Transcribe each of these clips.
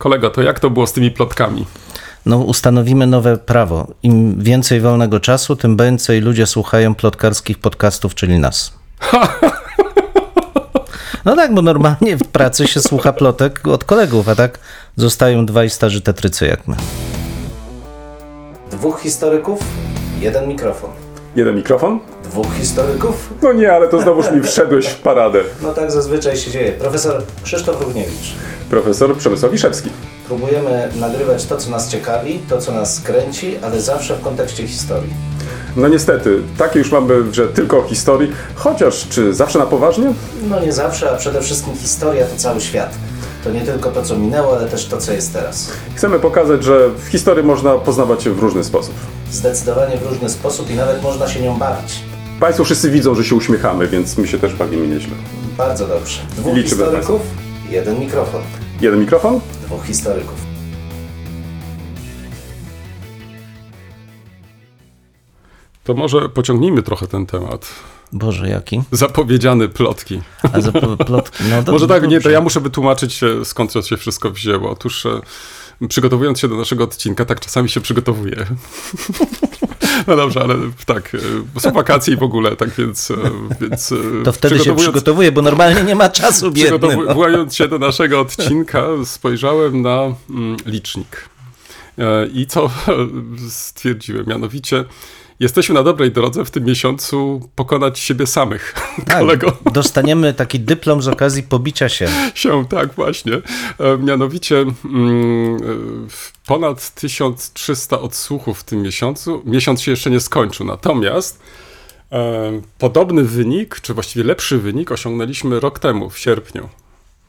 Kolego, to jak to było z tymi plotkami? No, ustanowimy nowe prawo. Im więcej wolnego czasu, tym więcej ludzie słuchają plotkarskich podcastów, czyli nas. No tak, bo normalnie w pracy się słucha plotek od kolegów, a tak zostają dwaj starzy tetrycy jak my. Dwóch historyków, jeden mikrofon. Jeden mikrofon? Dwóch historyków? No nie, ale to znowuż mi wszedłeś w paradę. No tak zazwyczaj się dzieje. Profesor Krzysztof Równiewicz. Profesor Przemysław Wiszewski. Próbujemy nagrywać to, co nas ciekawi, to, co nas kręci, ale zawsze w kontekście historii. No niestety, takie już mamy, że tylko o historii, chociaż czy zawsze na poważnie? No nie zawsze, a przede wszystkim historia to cały świat. To nie tylko to, co minęło, ale też to, co jest teraz. Chcemy pokazać, że w historii można poznawać się w różny sposób. Zdecydowanie w różny sposób i nawet można się nią bawić. Państwo wszyscy widzą, że się uśmiechamy, więc my się też bawimy nieźle. Bardzo dobrze. Dwóch Liczymy historyków, jeden mikrofon. Jeden mikrofon? Dwóch historyków. To może pociągnijmy trochę ten temat. Boże, jaki? Zapowiedziane plotki. A za plotki. No, do, Może tak, nie, to dobrze. ja muszę wytłumaczyć skąd to się wszystko wzięło. Otóż e, przygotowując się do naszego odcinka, tak czasami się przygotowuję. No dobrze, ale tak, e, są wakacje i w ogóle, tak więc... e, więc e, To wtedy się przygotowuje, bo normalnie nie ma czasu biedny. No. Przygotowując się do naszego odcinka, spojrzałem na mm, licznik. I co stwierdziłem? Mianowicie, jesteśmy na dobrej drodze w tym miesiącu pokonać siebie samych, Tak, kolego. dostaniemy taki dyplom z okazji pobicia się. się, tak właśnie. E, Mianowicie mm, e, ponad 1300 odsłuchów w tym miesiącu. Miesiąc się jeszcze nie skończył, natomiast e, podobny wynik, czy właściwie lepszy wynik osiągnęliśmy rok temu, w sierpniu.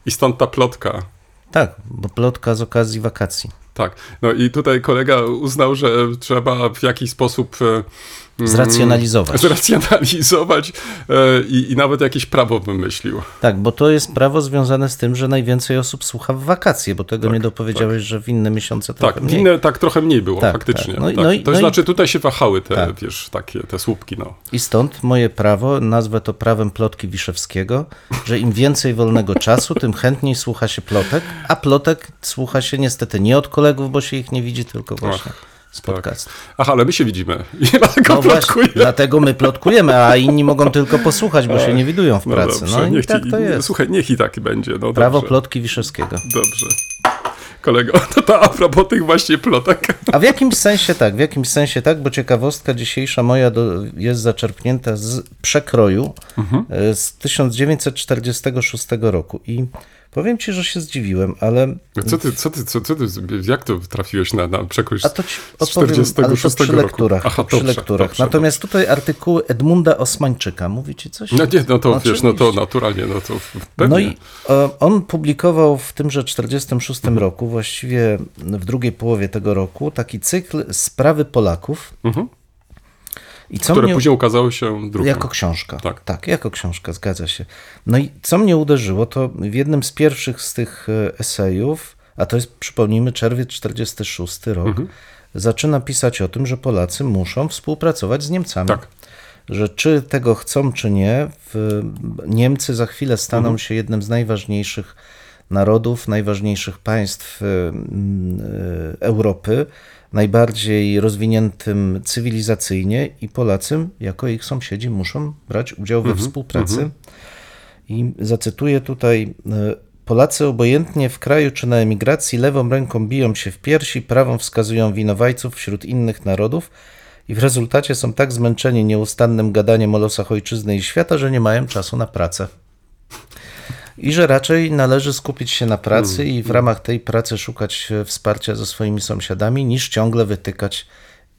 I stąd ta plotka. Tak, bo plotka z okazji wakacji. Tak, no i tutaj kolega uznał, że trzeba w jakiś sposób e, Zracjonalizować. zracjonalizować e, i, i nawet jakieś prawo wymyślił. Tak, bo to jest prawo związane z tym, że najwięcej osób słucha w wakacje, bo tego nie dopowiedziałeś, że w inne miesiące trochę Tak, mniej. winne tak trochę mniej było, Tak, faktycznie. tak. No i- tak. no i- to no i- znaczy tutaj się wahały te, Tak. wiesz, takie, te słupki, no. I stąd moje prawo, nazwę to prawem plotki Wiszewskiego, że im więcej wolnego czasu, tym chętniej słucha się plotek, a plotek słucha się niestety nie od kolegów, bo się ich nie widzi, tylko właśnie z podcastu. Aha, ale my się widzimy i dlatego No właśnie, dlatego my plotkujemy, a inni mogą tylko posłuchać, bo się nie widują w No pracy. dobrze, No i niech tak to jest. Słuchaj, niech i tak będzie, no Prawo dobrze. plotki Wiszewskiego. Dobrze. Kolego, to, to a propos tych właśnie plotek. A w jakimś sensie tak, w jakimś sensie tak, bo ciekawostka dzisiejsza moja do, jest zaczerpnięta z przekroju e, z 1946 roku i powiem ci, że się zdziwiłem, ale Co ty, co ty, co, co ty, jak to trafiłeś na, na przekrój a to ci z ale to 46 przy roku? lekturach. Aha, przy dobrze, lekturach. dobrze, Natomiast tutaj artykuły Edmunda Osmańczyka, mówi ci coś? No nie, no to wiesz, no to naturalnie, no to pewnie. No i e, on publikował w tymże 46 roku, właściwie w drugiej połowie tego roku, taki cykl Sprawy Polaków. I co które mnie, później ukazały się drukiem. jako książka. Tak. tak, jako książka, zgadza się. No i co mnie uderzyło, to w jednym z pierwszych z tych e, esejów, a to jest, przypomnijmy, czerwiec 46 rok, Mhm. zaczyna pisać o tym, że Polacy muszą współpracować z Niemcami. Tak. Że czy tego chcą, czy nie, Niemcy za chwilę staną Mhm. się jednym z najważniejszych narodów, najważniejszych państw e, Europy, najbardziej rozwiniętym cywilizacyjnie i Polacy jako ich sąsiedzi muszą brać udział we współpracy. I zacytuję tutaj e, Polacy obojętnie w kraju czy na emigracji lewą ręką biją się w piersi, prawą wskazują winowajców wśród innych narodów i w rezultacie są tak zmęczeni nieustannym gadaniem o losach ojczyzny i świata, że nie mają czasu na pracę. I że raczej należy skupić się na pracy i w ramach tej pracy szukać e, wsparcia ze swoimi sąsiadami, niż ciągle wytykać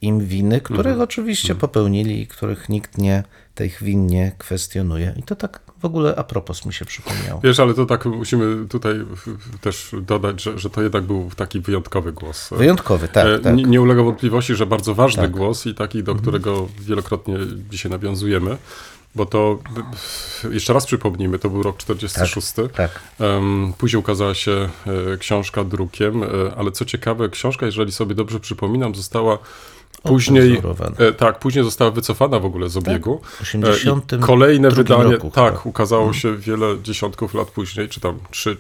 im winy, których oczywiście popełnili i których nikt nie tych win nie kwestionuje. I to tak w ogóle a propos mi się przypomniało. Wiesz, ale to tak musimy tutaj też dodać, że, że to jednak był taki wyjątkowy głos. Wyjątkowy, E, tak, tak. Nie, nie ulega wątpliwości, że bardzo ważny Tak. głos i taki, do którego wielokrotnie dzisiaj nawiązujemy, bo to, jeszcze raz przypomnijmy, to był rok 46. Tak. Em, Później ukazała się e, książka drukiem, e, ale co ciekawe, książka, jeżeli sobie dobrze przypominam, została później, e, tak, później została wycofana w ogóle z obiegu. E, 80 i Kolejne wydanie, roku tak, ukazało się wiele dziesiątków lat później, czy tam trzy,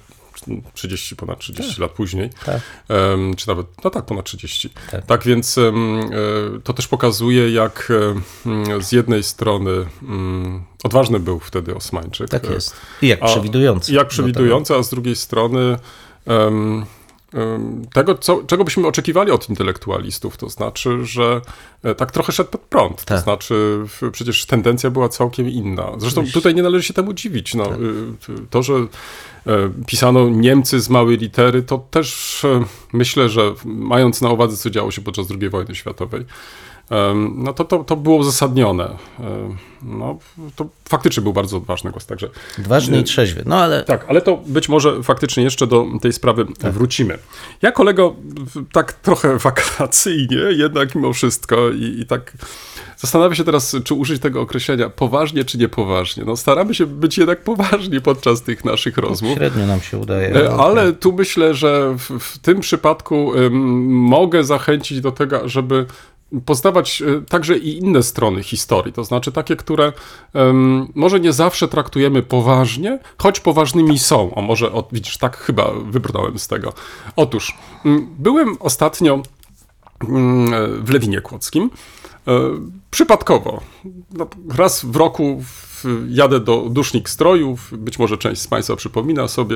30, ponad 30 lat później, Tak. Czy nawet, no tak, ponad 30. Tak. Tak, więc e, to też pokazuje, jak e, z jednej strony mm, odważny był wtedy Osmańczyk. Tak e, jest. I jak A- przewidujący. Jak do przewidujący, a z drugiej strony tego, co, czego byśmy oczekiwali od intelektualistów, to znaczy, że tak trochę szedł pod prąd. To Tak. znaczy, w- przecież tendencja była całkiem inna. Zresztą tutaj nie należy się temu dziwić. No, Tak. y, To, że pisano Niemcy z małej litery, to też e, myślę, że mając na uwadze, co działo się podczas II wojny światowej, no to, to, to było uzasadnione. No, to faktycznie był bardzo odważny głos, także tego. Ważny i trzeźwy. No ale tak, ale to być może faktycznie jeszcze do tej sprawy Tak. wrócimy. Ja kolego tak trochę wakacyjnie, jednak mimo wszystko i, i tak zastanawiam się teraz, czy użyć tego określenia poważnie czy niepoważnie. No staramy się być jednak poważni podczas tych naszych rozmów. średnio nam się udaje. E, Ale tu myślę, że w, w tym przypadku ym, mogę zachęcić do tego, żeby poznawać e, także i inne strony historii, to znaczy takie, które ym, może nie zawsze traktujemy poważnie, choć poważnymi są. O może, o, widzisz, tak chyba wybrnąłem z tego. Otóż, byłem ostatnio e, w Lewinie Kłodzkim. Przypadkowo. No, raz w roku jadę do Dusznik Strojów. Być może część z Państwa przypomina sobie,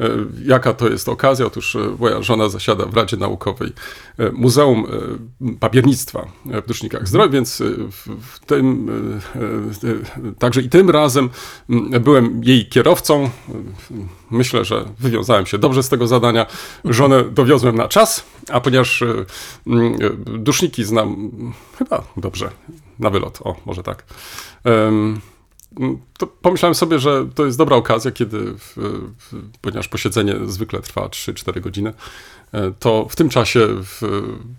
e, jaka to jest okazja. Otóż e, moja żona zasiada w Radzie Naukowej e, Muzeum Papiernictwa w Dusznikach Zdrojów, więc w, tym, także i tym razem m, byłem jej kierowcą. Myślę, że wywiązałem się dobrze z tego zadania. Żonę dowiozłem na czas, a ponieważ mm, duszniki znam mm, chyba dobrze, na wylot, o, może tak. Mm, To pomyślałem sobie, że to jest dobra okazja, kiedy, w, w, ponieważ posiedzenie zwykle trwa 3-4 godziny, e, to w tym czasie w,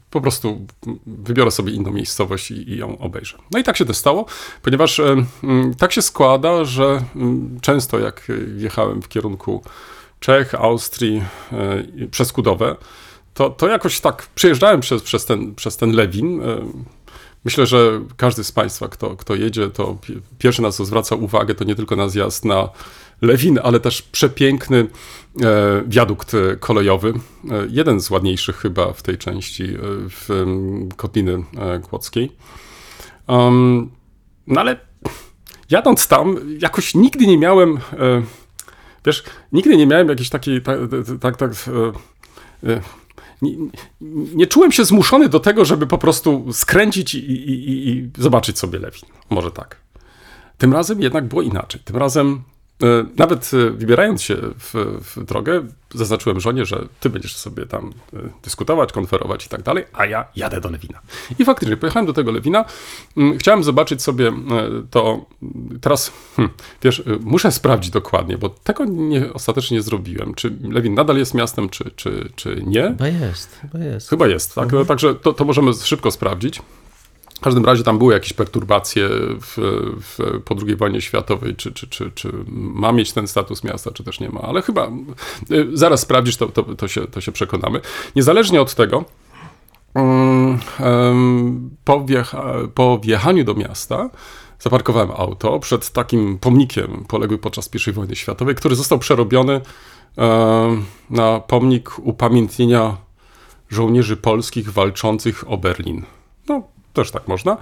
po prostu wybiorę sobie inną miejscowość i, i ją obejrzę. No i tak się też stało, ponieważ e, tak się składa, że często jak jechałem w kierunku Czech, Austrii e, przez Kudowę, to, to jakoś tak przejeżdżałem przez, przez, ten, przez ten Lewin. Myślę, że każdy z Państwa, kto, kto jedzie, to pi- pierwszy na co zwraca uwagę, to nie tylko na zjazd na Lewin, ale też przepiękny e, wiadukt e, kolejowy. E, jeden z ładniejszych chyba w tej części w Kotliny Kłodzkiej. No ale jadąc tam, jakoś nigdy nie miałem, wiesz, nigdy nie miałem jakiejś takiej, tak, tak, tak nie, nie czułem się zmuszony do tego, żeby po prostu skręcić i, i, i, zobaczyć sobie Lewin. Może tak. Tym razem jednak było inaczej. Tym razem, nawet e, wybierając się w, w drogę, zaznaczyłem żonie, że ty będziesz sobie tam e, dyskutować, konferować i tak dalej, a ja jadę do Lewina. I faktycznie pojechałem do tego Lewina. Mm, Chciałem zobaczyć sobie e, to. Teraz, hm, wiesz, e, muszę sprawdzić dokładnie, bo tego nie, ostatecznie nie zrobiłem. Czy Lewin nadal jest miastem, czy, czy, czy nie? Chyba jest, chyba jest. Chyba jest, tak? No, Także to, to możemy szybko sprawdzić. W każdym razie tam były jakieś perturbacje w, w, po II wojnie światowej, czy, czy, czy, czy ma mieć ten status miasta, czy też nie ma, ale chyba y, zaraz sprawdzisz, to, to, to, się, to się przekonamy. Niezależnie od tego, mm, po, wjecha- po wjechaniu do miasta zaparkowałem auto przed takim pomnikiem poległym podczas I wojny światowej, który został przerobiony na pomnik upamiętnienia żołnierzy polskich walczących o Berlin. No, też tak można.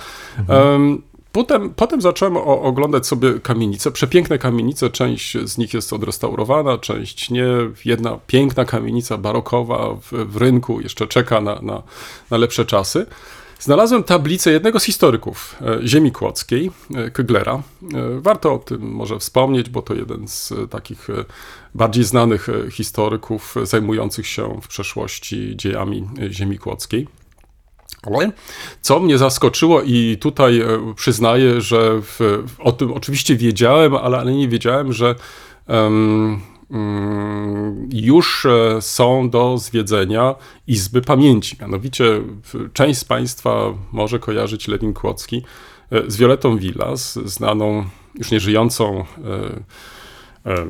Em, Potem, potem zacząłem o, oglądać sobie kamienice, przepiękne kamienice, część z nich jest odrestaurowana, część nie. Jedna piękna kamienica barokowa w, w rynku jeszcze czeka na, na, na lepsze czasy. Znalazłem tablicę jednego z historyków e, ziemi kłodzkiej, e, Kyglera. E, Warto o tym może wspomnieć, bo to jeden z takich bardziej znanych historyków zajmujących się w przeszłości dziejami ziemi kłodzkiej. Co mnie zaskoczyło i tutaj e, przyznaję, że w, o tym oczywiście wiedziałem, ale, ale nie wiedziałem, że mm, już e, są do zwiedzenia Izby Pamięci. Mianowicie część z Państwa może kojarzyć Lewin Kłodzki e, z Violetą Villas, znaną, już nie żyjącą e, e,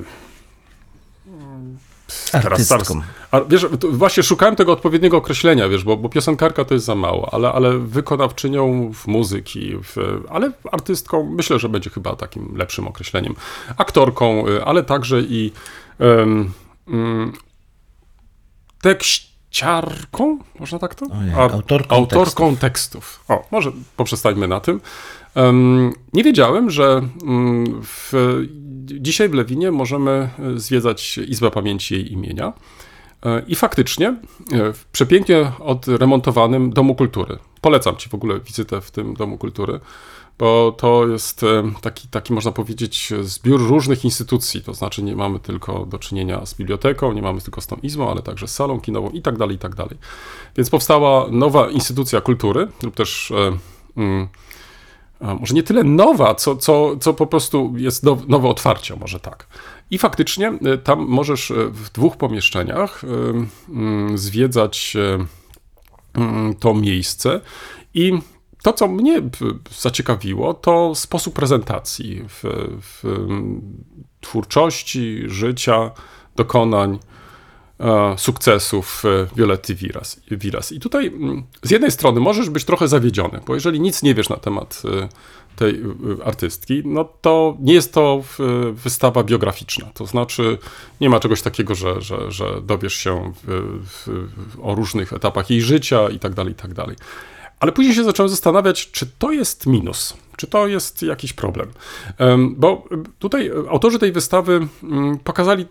Artystką. a wiesz, właśnie szukałem tego odpowiedniego określenia, wiesz, bo, bo piosenkarka to jest za mało, ale, ale wykonawczynią w muzyki, w, ale artystką myślę, że będzie chyba takim lepszym określeniem. Aktorką, y, ale także i em, mm, tekściarką, można tak to? Ojej, autorką autorką tekstów. O, może poprzestańmy na tym. Em, nie wiedziałem, że mm, w, dzisiaj w Lewinie możemy e, zwiedzać Izbę Pamięci jej imienia. E, I faktycznie e, w przepięknie odremontowanym Domu Kultury. Polecam Ci w ogóle wizytę w tym Domu Kultury, bo to jest taki, taki można powiedzieć, zbiór różnych instytucji. To znaczy, nie mamy tylko do czynienia z biblioteką, nie mamy tylko z tą izbą, ale także z salą kinową i tak dalej, i tak dalej. Więc powstała nowa instytucja kultury, lub też. mm, może nie tyle nowa, co, co, co po prostu jest now, nowe otwarcie, może tak. I faktycznie y, tam możesz y, w dwóch pomieszczeniach y, mm, zwiedzać mm, to miejsce i to, co mnie zaciekawiło, to sposób prezentacji w, w mm, twórczości, życia, dokonań, sukcesów e, Violetty Viras, Viras. I tutaj mm, z jednej strony możesz być trochę zawiedziony, bo jeżeli nic nie wiesz na temat e, tej e, artystki, no to nie jest to wystawa biograficzna. To znaczy nie ma czegoś takiego, że, że, że dowiesz się w, w, o różnych etapach jej życia i tak dalej, i tak dalej. Ale później się zacząłem zastanawiać, czy to jest minus, czy to jest jakiś problem. Em, Bo tutaj autorzy tej wystawy mm, pokazali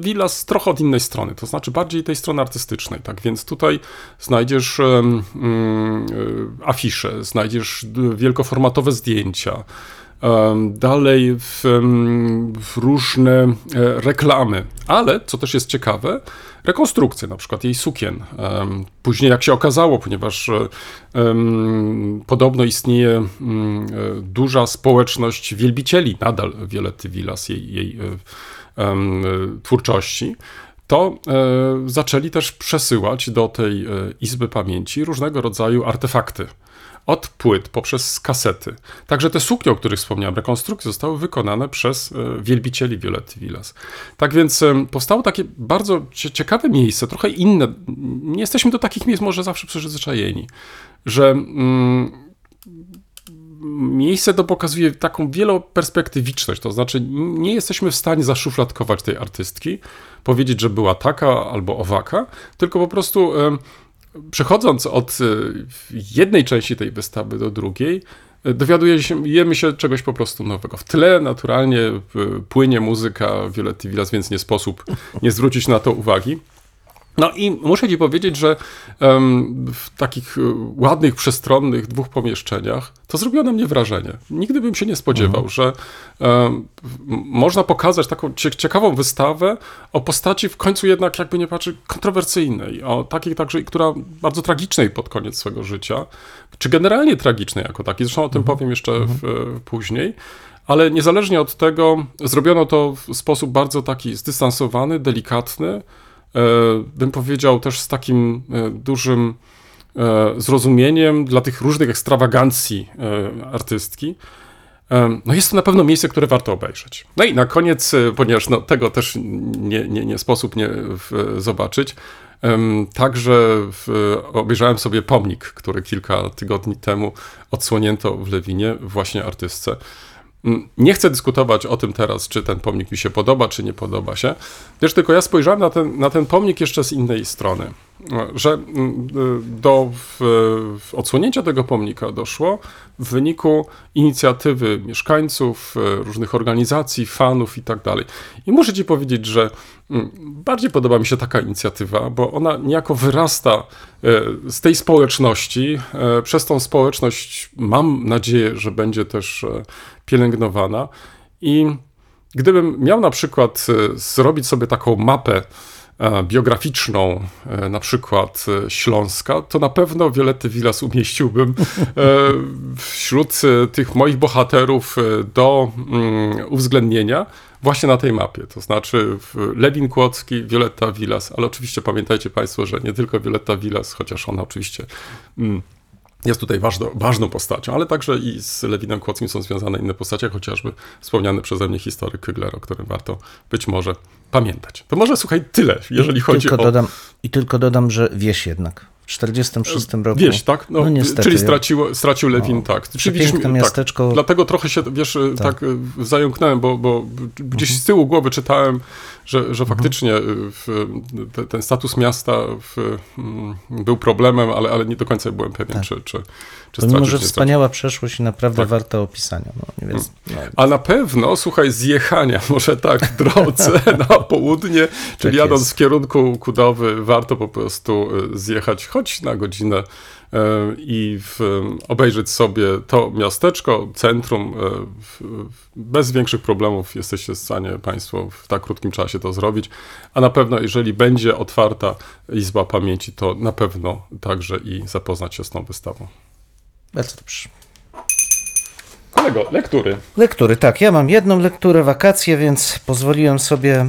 Villas trochę od innej strony, to znaczy bardziej tej strony artystycznej. Tak więc tutaj znajdziesz mm, e, afisze, znajdziesz wielkoformatowe zdjęcia. Dalej w, w różne e, reklamy, ale co też jest ciekawe, rekonstrukcje na przykład jej sukien. Później jak się okazało, ponieważ e, podobno istnieje mm, e, duża społeczność wielbicieli nadal Violetty Villas, jej, jej e, twórczości, to zaczęli też przesyłać do tej Izby Pamięci różnego rodzaju artefakty. Od płyt poprzez kasety. Także te suknie, o których wspomniałem, rekonstrukcje zostały wykonane przez e, wielbicieli Violetty Villas. Tak więc powstało takie bardzo cie- ciekawe miejsce, trochę inne. Nie jesteśmy do takich miejsc może zawsze przyzwyczajeni, że mm, miejsce to pokazuje taką wieloperspektywiczność, to znaczy nie jesteśmy w stanie zaszufladkować tej artystki, powiedzieć, że była taka albo owaka, tylko po prostu em, przechodząc od y, jednej części tej wystawy do drugiej, y, dowiadujemy się czegoś po prostu nowego. W tle naturalnie y, płynie muzyka Violetty Villas, więc nie sposób nie zwrócić na to uwagi. No i muszę ci powiedzieć, że w takich y, ładnych, przestronnych dwóch pomieszczeniach to zrobiło na mnie wrażenie. Nigdy bym się nie spodziewał, że em, w- m- można pokazać taką cie- ciekawą wystawę o postaci w końcu jednak, jakby nie patrzy, kontrowersyjnej, o takiej także, która bardzo tragicznej pod koniec swego życia, czy generalnie tragicznej jako takiej, zresztą o tym powiem jeszcze w, e, później. Ale niezależnie od tego, zrobiono to w sposób bardzo taki zdystansowany, delikatny, e, bym powiedział też z takim e, dużym e, zrozumieniem dla tych różnych ekstrawagancji e, artystki. No jest to na pewno miejsce, które warto obejrzeć. No i na koniec, e, ponieważ no, tego też nie, nie, nie sposób nie zobaczyć, także obejrzałem sobie pomnik, który kilka tygodni temu odsłonięto w Lewinie właśnie artystce. Mm, Nie chcę dyskutować o tym teraz, czy ten pomnik mi się podoba, czy nie podoba się. Wiesz, tylko ja spojrzałem na ten, na ten pomnik jeszcze z innej strony, że mm, y, do odsłonięcia tego pomnika doszło w wyniku inicjatywy mieszkańców, y, różnych organizacji, fanów i tak dalej. I muszę ci powiedzieć, że mm, bardziej podoba mi się taka inicjatywa, bo ona niejako wyrasta y, z tej społeczności. Przez tą społeczność mam nadzieję, że będzie też pielęgnowana. I gdybym miał na przykład zrobić sobie taką mapę biograficzną, e, na przykład e, Śląska, to na pewno Violetty Villas umieściłbym e, wśród e, tych moich bohaterów e, do mm, uwzględnienia właśnie na tej mapie. To znaczy Lewin Kłodzki, Violetta Villas, ale oczywiście pamiętajcie Państwo, że nie tylko Violetta Villas, chociaż ona oczywiście mm, jest tutaj ważną, ważną postacią, ale także i z Lewinem Kłockim są związane inne postacie, chociażby wspomniany przeze mnie historyk Kygler, o którym warto być może pamiętać. To może słuchaj tyle, jeżeli chodzi tylko o... dodam, I tylko dodam, że wieś jednak. 46 roku. Wieś, tak? No, No niestety. Czyli straciło, stracił Lewin, tak. Czyli Przepiękne tak, miasteczko. Dlatego trochę się, wiesz, tak, tak zająknąłem, bo, bo gdzieś z tyłu głowy czytałem, że, że faktycznie y, w, te, ten status miasta w, mm, był problemem, ale, ale nie do końca byłem pewien, czy, czy, czy Pomimo, stracił, że wspaniała przeszłość i naprawdę Tak. warta opisania. No, więc, no, A na pewno, słuchaj, zjechania może tak w drodze na południe, czyli Tak jadąc w kierunku Kudowy, warto po prostu zjechać choć na godzinę y, i obejrzeć sobie to miasteczko, centrum. w- Bez większych problemów jesteście w stanie Państwo w tak krótkim czasie to zrobić. A na pewno, jeżeli będzie otwarta Izba Pamięci, to na pewno także i zapoznać się z tą wystawą. bardzo dobrze. Kolego, lektury. Lektury, tak. Ja mam jedną lekturę, wakacje, więc pozwoliłem sobie e,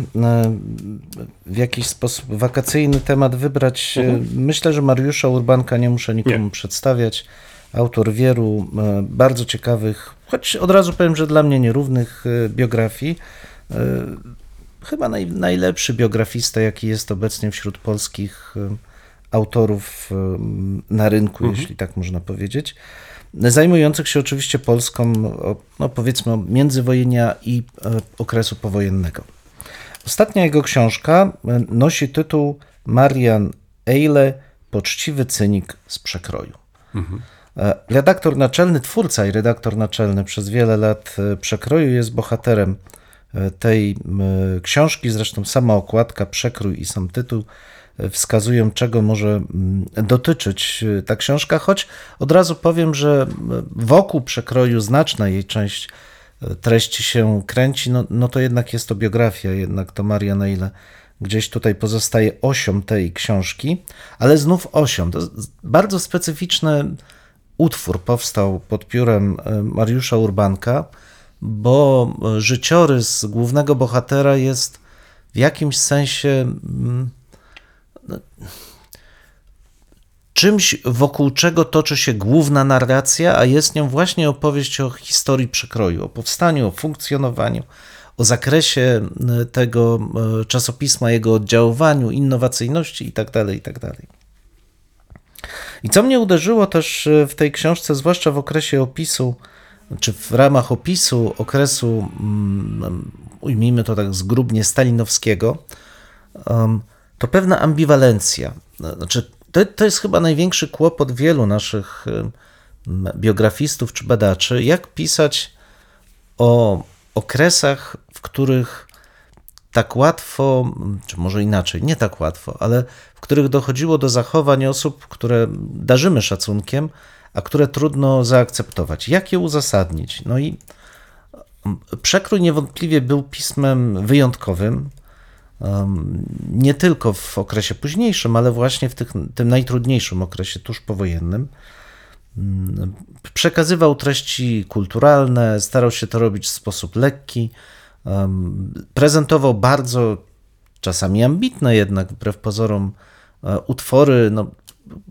w jakiś sposób wakacyjny temat wybrać. E, Myślę, że Mariusza Urbanka nie muszę nikomu Nie. przedstawiać. Autor wielu e, bardzo ciekawych, choć od razu powiem, że dla mnie nierównych biografii. Chyba naj, najlepszy biografista, jaki jest obecnie wśród polskich autorów na rynku, jeśli tak można powiedzieć zajmujących się oczywiście Polską, no powiedzmy, międzywojenia i e, okresu powojennego. Ostatnia jego książka e, nosi tytuł Marian Eile, poczciwy cynik z przekroju. E, Redaktor naczelny, twórca i redaktor naczelny przez wiele lat przekroju jest bohaterem tej książki, zresztą sama okładka, przekrój i sam tytuł wskazują, czego może mm, dotyczyć e, ta książka, choć od razu powiem, że m, wokół przekroju znaczna jej część e, treści się kręci, no, no to jednak jest to biografia, jednak to Maria Neile gdzieś tutaj pozostaje osią tej książki, ale znów osią. To bardzo specyficzny utwór powstał pod piórem Mariusza Urbanka, bo życiorys głównego bohatera jest w jakimś sensie mm, no, czymś, wokół czego toczy się główna narracja, a jest nią właśnie opowieść o historii przekroju, o powstaniu, o funkcjonowaniu, o zakresie e, tego e, czasopisma, jego oddziaływaniu, innowacyjności itd. itd. I co mnie uderzyło też e, w tej książce, zwłaszcza w okresie opisu, czy w ramach opisu okresu, mm, ujmijmy to tak zgrubnie, stalinowskiego, to pewna ambiwalencja. Znaczy, to, to jest chyba największy kłopot wielu naszych biografistów czy badaczy, jak pisać o okresach, w których tak łatwo, czy może inaczej, nie tak łatwo, ale w których dochodziło do zachowań osób, które darzymy szacunkiem, a które trudno zaakceptować. Jak je uzasadnić? No i Przekrój niewątpliwie był pismem wyjątkowym, nie tylko w okresie późniejszym, ale właśnie w tych, tym najtrudniejszym okresie tuż powojennym. Przekazywał treści kulturalne, starał się to robić w sposób lekki, prezentował bardzo czasami ambitne jednak, wbrew pozorom, e, utwory, no,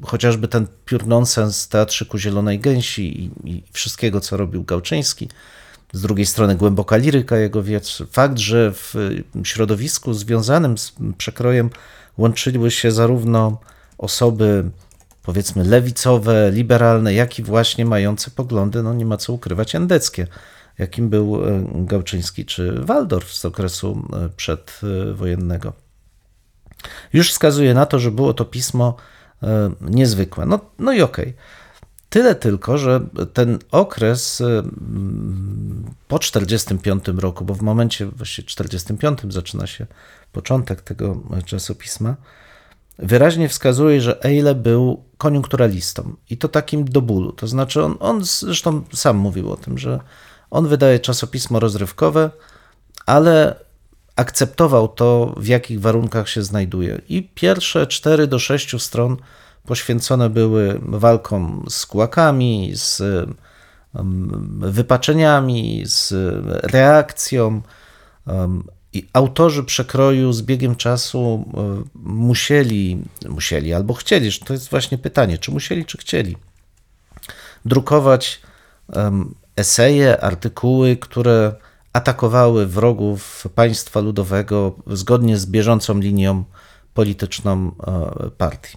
chociażby ten piór nonsens Teatrzyku Zielonej Gęsi i, i wszystkiego, co robił Gałczyński. Z drugiej strony głęboka liryka jego wierszy. Fakt, że w środowisku związanym z przekrojem łączyły się zarówno osoby powiedzmy lewicowe, liberalne, jak i właśnie mające poglądy, no nie ma co ukrywać, endeckie, jakim był e, Gałczyński czy Waldorf z okresu e, przedwojennego. Już wskazuje na to, że było to pismo niezwykłe. No, no i okej. Tyle tylko, że ten okres e, po 45 roku, bo w momencie właśnie 45 zaczyna się początek tego czasopisma, wyraźnie wskazuje, że Eile był koniunkturalistą i to takim do bólu. To znaczy, on, on zresztą sam mówił o tym, że on wydaje czasopismo rozrywkowe, ale akceptował to, w jakich warunkach się znajduje. I pierwsze 4 do 6 stron poświęcone były walkom z kłakami, z wypaczeniami, z reakcją. I autorzy przekroju z biegiem czasu um, musieli, musieli albo chcieli, to jest właśnie pytanie, czy musieli, czy chcieli, drukować eseje, artykuły, które atakowały wrogów państwa ludowego zgodnie z bieżącą linią polityczną e, partii.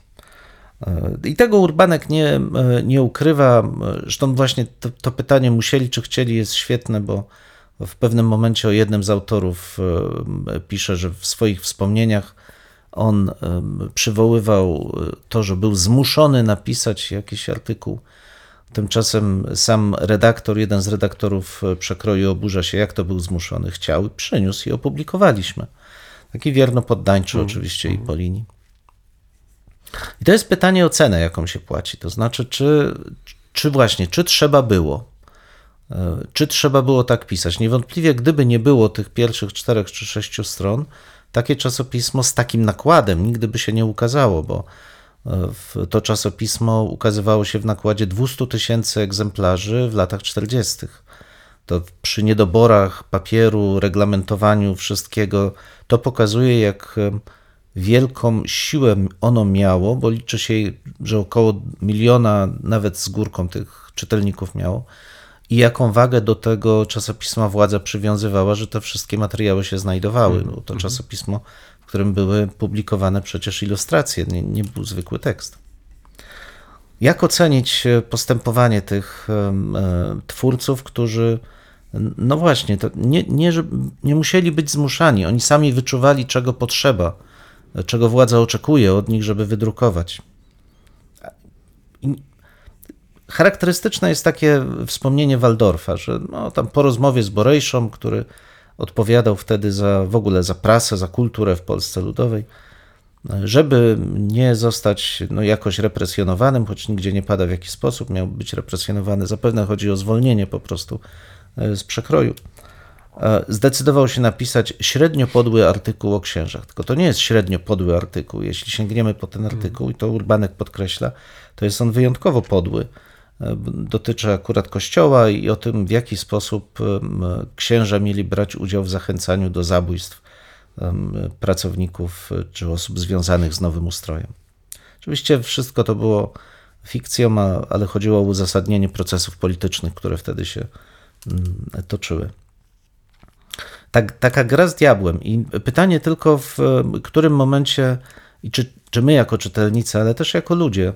I tego Urbanek nie, nie ukrywa. Zresztą właśnie to, to pytanie musieli czy chcieli jest świetne, bo w pewnym momencie o jednym z autorów pisze, że w swoich wspomnieniach on przywoływał to, że był zmuszony napisać jakiś artykuł. Tymczasem sam redaktor, jeden z redaktorów przekroju oburza się, jak to był zmuszony. Chciał i przyniósł i opublikowaliśmy. Taki wierno poddańczy mm. oczywiście mm. i po linii. I to jest pytanie o cenę, jaką się płaci. To znaczy, czy, czy właśnie, czy trzeba było, czy trzeba było tak pisać? Niewątpliwie, gdyby nie było tych pierwszych czterech czy sześciu stron, takie czasopismo z takim nakładem nigdy by się nie ukazało, bo to czasopismo ukazywało się w nakładzie 200 tysięcy egzemplarzy w latach 40. To przy niedoborach papieru, reglamentowaniu wszystkiego, to pokazuje, jak wielką siłę ono miało, bo liczy się, że około miliona nawet z górką tych czytelników miało i jaką wagę do tego czasopisma władza przywiązywała, że te wszystkie materiały się znajdowały. Mm. Było to mhm. czasopismo, w którym były publikowane przecież ilustracje, nie, nie był zwykły tekst. Jak ocenić e, postępowanie tych e, twórców, którzy, no właśnie, to nie, nie, nie musieli być zmuszani, oni sami wyczuwali, czego potrzeba, czego władza oczekuje od nich, żeby wydrukować. Charakterystyczne jest takie wspomnienie Waldorfa, że no, tam po rozmowie z Borejszą, który odpowiadał wtedy za w ogóle za prasę, za kulturę w Polsce Ludowej, żeby nie zostać no, jakoś represjonowanym, choć nigdzie nie pada w jaki sposób miał być represjonowany, zapewne chodzi o zwolnienie po prostu e, z przekroju. E, zdecydował się napisać średnio podły artykuł o księżach. Tylko to nie jest średnio podły artykuł. Jeśli sięgniemy po ten artykuł, i to Urbanek podkreśla, to jest on wyjątkowo podły dotyczy akurat Kościoła i o tym, w jaki sposób księża mieli brać udział w zachęcaniu do zabójstw pracowników czy osób związanych z nowym ustrojem. Oczywiście wszystko to było fikcją, ale chodziło o uzasadnienie procesów politycznych, które wtedy się toczyły. Tak, taka gra z diabłem. I pytanie tylko, w którym momencie, i czy, czy my jako czytelnicy, ale też jako ludzie,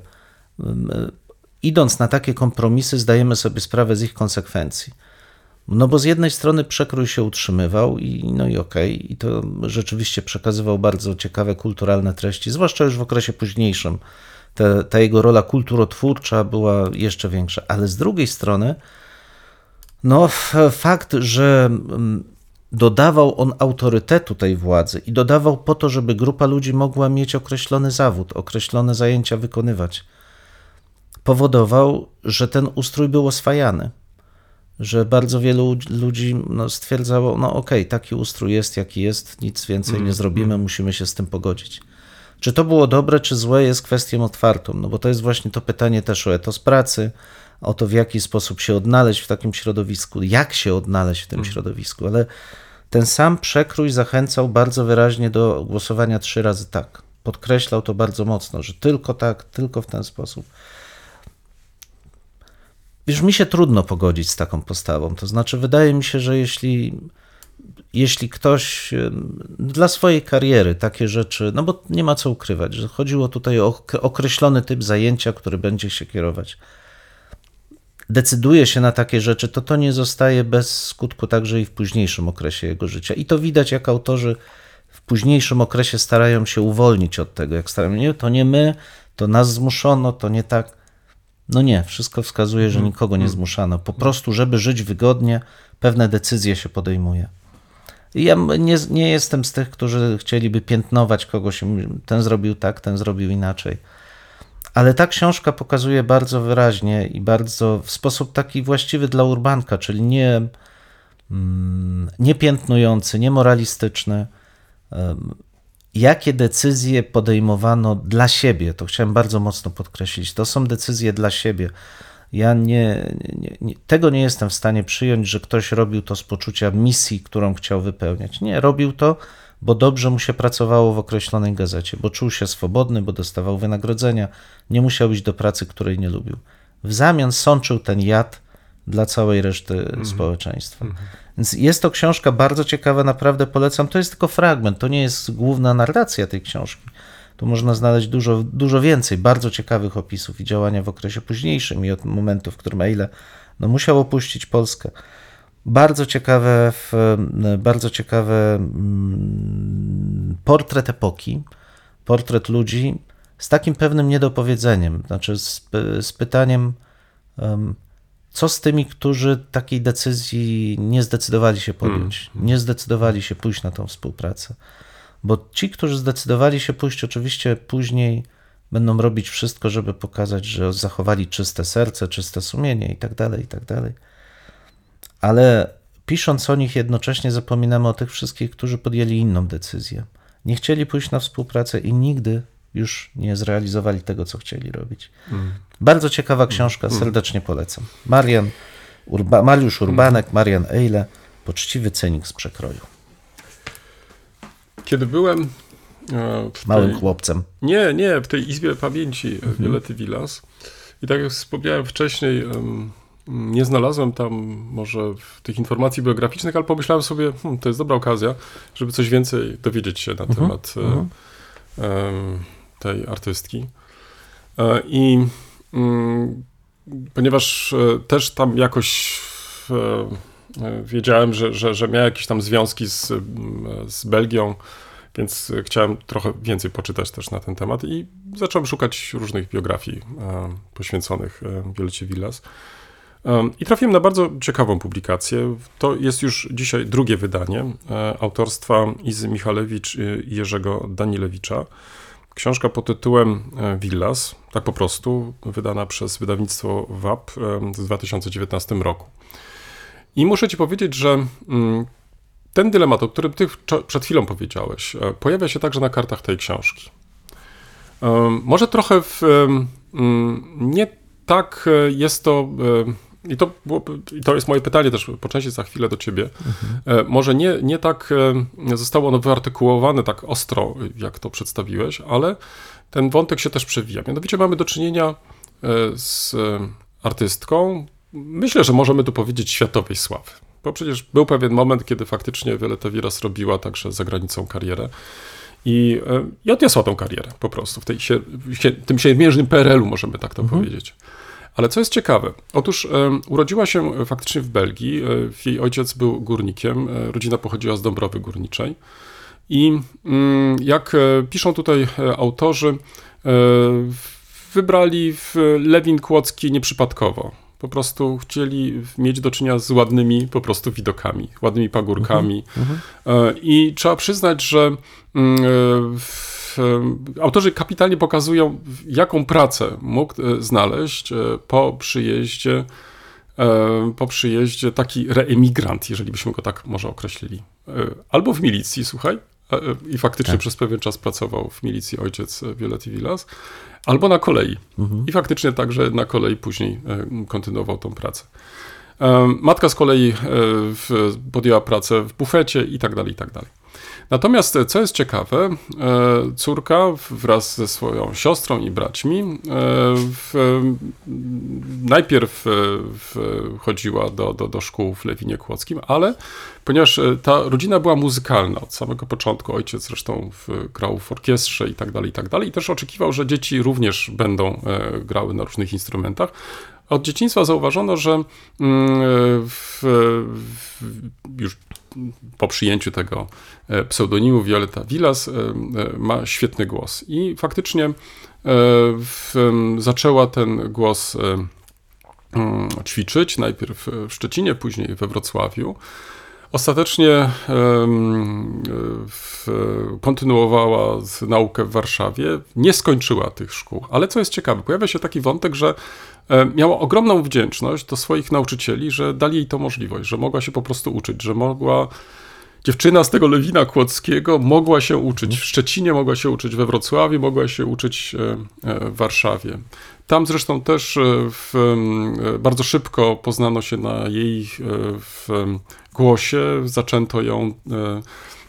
idąc na takie kompromisy, zdajemy sobie sprawę z ich konsekwencji. No bo z jednej strony przekrój się utrzymywał i no i okej, okay, i to rzeczywiście przekazywał bardzo ciekawe kulturalne treści, zwłaszcza już w okresie późniejszym. Ta jego rola kulturotwórcza była jeszcze większa, ale z drugiej strony, no fakt, że dodawał on autorytetu tej władzy i dodawał po to, żeby grupa ludzi mogła mieć określony zawód, określone zajęcia wykonywać powodował, że ten ustrój był oswajany. Że bardzo wielu ludzi no, stwierdzało, no okej, okay, taki ustrój jest, jaki jest, nic więcej mm, nie zrobimy, mm. musimy się z tym pogodzić. Czy to było dobre, czy złe, jest kwestią otwartą, no bo to jest właśnie to pytanie też o etos pracy, o to, w jaki sposób się odnaleźć w takim środowisku, jak się odnaleźć w tym mm. środowisku, ale ten sam przekrój zachęcał bardzo wyraźnie do głosowania trzy razy tak. Podkreślał to bardzo mocno, że tylko tak, tylko w ten sposób. Wiesz, mi się trudno pogodzić z taką postawą. To znaczy, wydaje mi się, że jeśli, jeśli ktoś dla swojej kariery takie rzeczy, no bo nie ma co ukrywać, że chodziło tutaj o określony typ zajęcia, który będzie się kierować, decyduje się na takie rzeczy, to to nie zostaje bez skutku także i w późniejszym okresie jego życia. I to widać, jak autorzy w późniejszym okresie starają się uwolnić od tego, jak starają nie, to nie my, to nas zmuszono, to nie tak. No nie, wszystko wskazuje, że mhm. nikogo nie mhm. zmuszano. Po prostu, żeby żyć wygodnie, pewne decyzje się podejmuje. Ja nie, nie jestem z tych, którzy chcieliby piętnować kogoś, ten zrobił tak, ten zrobił inaczej. Ale ta książka pokazuje bardzo wyraźnie i bardzo w sposób taki właściwy dla urbanka, czyli nie, mm, nie piętnujący, nie moralistyczny, jakie decyzje podejmowano dla siebie. To chciałem bardzo mocno podkreślić. To są decyzje dla siebie. Ja nie, nie, nie, tego nie jestem w stanie przyjąć, że ktoś robił to z poczucia misji, którą chciał wypełniać. Nie, robił to, bo dobrze mu się pracowało w określonej gazecie, bo czuł się swobodny, bo dostawał wynagrodzenia, nie musiał iść do pracy, której nie lubił. W zamian sączył ten jad dla całej reszty mm. społeczeństwa. Mm. Więc jest to książka bardzo ciekawa, naprawdę polecam. To jest tylko fragment, to nie jest główna narracja tej książki. Tu można znaleźć dużo, dużo więcej bardzo ciekawych opisów i działania w okresie późniejszym i od momentu, w którym Eile no, musiał opuścić Polskę. Bardzo ciekawe, bardzo ciekawe mm, portret epoki, portret ludzi z takim pewnym niedopowiedzeniem, znaczy z, z pytaniem, co z tymi, którzy takiej decyzji nie zdecydowali się podjąć, hmm. nie zdecydowali się pójść na tą współpracę. Bo ci, którzy zdecydowali się pójść, oczywiście później będą robić wszystko, żeby pokazać, że zachowali czyste serce, czyste sumienie i tak dalej, i tak dalej. Ale pisząc o nich jednocześnie zapominamy o tych wszystkich, którzy podjęli inną decyzję. Nie chcieli pójść na współpracę i nigdy już nie zrealizowali tego, co chcieli robić. Mm. Bardzo ciekawa książka, mm. serdecznie polecam. Marian, Urba, Mariusz Urbanek, Marian Eile, Poczciwy cenik z przekroju. Kiedy byłem e, Małym tej, chłopcem. Nie, nie, w tej Izbie Pamięci mm -hmm. Wiolety Vilas. I tak jak wspomniałem wcześniej, nie znalazłem tam może tych informacji biograficznych, ale pomyślałem sobie, hmm, to jest dobra okazja, żeby coś więcej dowiedzieć się na mhm, temat uh -huh. tej artystki. E, I mm, ponieważ e, też tam jakoś e, wiedziałem, że, że, że miała jakieś tam związki z, z Belgią, więc chciałem trochę więcej poczytać też na ten temat i zacząłem szukać różnych biografii poświęconych Wiolecie Villas. I trafiłem na bardzo ciekawą publikację. To jest już dzisiaj drugie wydanie e, autorstwa Izy Michalewicz i Jerzego Danilewicza. Książka pod tytułem e, Villas, tak po prostu, wydana przez wydawnictwo WAP w 2019 roku. I muszę ci powiedzieć, że mm, ten dylemat, o którym ty przed chwilą powiedziałeś, e, pojawia się także na kartach tej książki. Może trochę w, mm, nie tak jest to i to, było, I to jest moje pytanie też po części za chwilę do ciebie. Mhm. Może nie, nie tak e, zostało ono wyartykułowane tak ostro, jak to przedstawiłeś, ale ten wątek się też przewija. Mianowicie mamy do czynienia e, z artystką, myślę, że możemy tu powiedzieć światowej sławy. Bo przecież był pewien moment, kiedy faktycznie Violeta Viras robiła także za granicą karierę. I, i odniosła tą karierę po prostu w tej, w tym siermiężnym PRL-u, możemy tak to mhm. powiedzieć. Ale co jest ciekawe, otóż e, urodziła się faktycznie w Belgii. E, jej ojciec był górnikiem, e, rodzina pochodziła z Dąbrowy Górniczej. I mm, jak piszą tutaj autorzy, wybrali w Lewin Kłodzki nieprzypadkowo. Po prostu chcieli mieć do czynienia z ładnymi po prostu widokami, ładnymi pagórkami. Mhm, mhm. I trzeba przyznać, że mm, w autorzy kapitalnie pokazują, jaką pracę mógł e, znaleźć e, po przyjeździe, e, po przyjeździe taki reemigrant, jeżeli byśmy go tak może określili. Albo w milicji, słuchaj, i faktycznie tak. przez pewien czas pracował w milicji ojciec Violety Villas, albo na kolei. Mhm. I faktycznie także na kolei później kontynuował tą pracę. Matka z kolei podjęła pracę w bufecie i tak dalej, i tak dalej. Natomiast, e, co jest ciekawe, e, córka wraz ze swoją siostrą i braćmi e, w, najpierw chodziła do, do, do szkół w Lewinie Kłodzkim, ale ponieważ ta rodzina była muzykalna od samego początku, ojciec zresztą grał w orkiestrze i tak dalej, i tak dalej, i też oczekiwał, że dzieci również będą grały na różnych instrumentach, od dzieciństwa zauważono, że mm, w, w, już po przyjęciu tego e, pseudonimu Violeta Villas e, e, ma świetny głos. I faktycznie w, zaczęła ten głos mm, ćwiczyć, najpierw w Szczecinie, później we Wrocławiu. Ostatecznie kontynuowała naukę w Warszawie, nie skończyła tych szkół, ale co jest ciekawe, pojawia się taki wątek, że E, miała ogromną wdzięczność do swoich nauczycieli, że dali jej to możliwość, że mogła się po prostu uczyć, że mogła. Dziewczyna z tego Lewina Kłodzkiego mogła się uczyć w Szczecinie, mogła się uczyć we Wrocławiu, mogła się uczyć e, e, w Warszawie. Tam zresztą też w, bardzo szybko poznano się na jej w głosie, zaczęto ją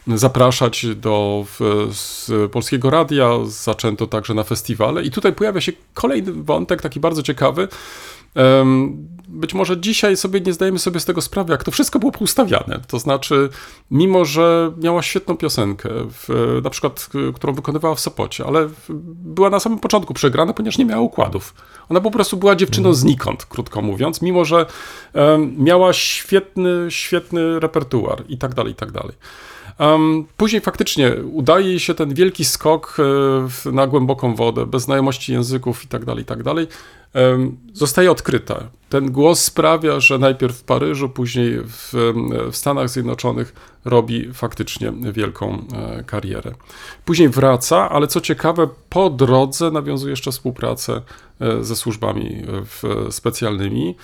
zapraszać do z polskiego radia, zaczęto także na festiwale. I tutaj pojawia się kolejny wątek, taki bardzo ciekawy, być może dzisiaj sobie nie zdajemy sobie z tego sprawy, jak to wszystko było poustawiane. To znaczy, mimo że miała świetną piosenkę, w, na przykład, którą wykonywała w Sopocie, ale była na samym początku przegrana, ponieważ nie miała układów. Ona po prostu była dziewczyną mhm. znikąd, krótko mówiąc, mimo że um, miała świetny, świetny repertuar i tak dalej, i tak dalej. Później faktycznie udaje się ten wielki skok e, na głęboką wodę, bez znajomości języków i tak dalej, i tak dalej. Zostaje odkryta. Ten głos sprawia, że najpierw w Paryżu, później w, w Stanach Zjednoczonych robi faktycznie wielką e, karierę. Później wraca, ale co ciekawe, po drodze nawiązuje jeszcze współpracę e, ze służbami specjalnymi.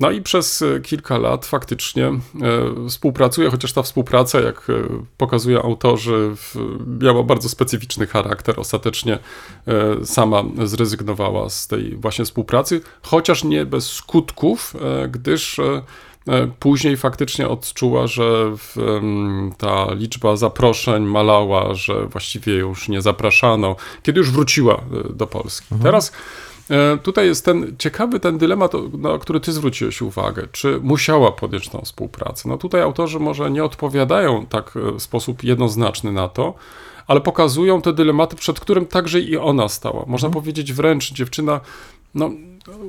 No i przez e, kilka lat faktycznie e, współpracuje, chociaż ta współpraca, jak e, pokazują autorzy, miała bardzo specyficzny charakter. Ostatecznie sama zrezygnowała z tej właśnie współpracy, chociaż nie bez skutków, gdyż Później faktycznie odczuła, że ta liczba zaproszeń malała, że właściwie już nie zapraszano, kiedy już wróciła do Polski. Mhm. Teraz tutaj jest ten ciekawy ten dylemat, na który ty zwróciłeś uwagę. Czy musiała podjąć tą współpracę? No tutaj autorzy może nie odpowiadają tak e, w sposób jednoznaczny na to, ale pokazują te dylematy, przed którym także i ona stała. Można mhm. powiedzieć wręcz, dziewczyna, no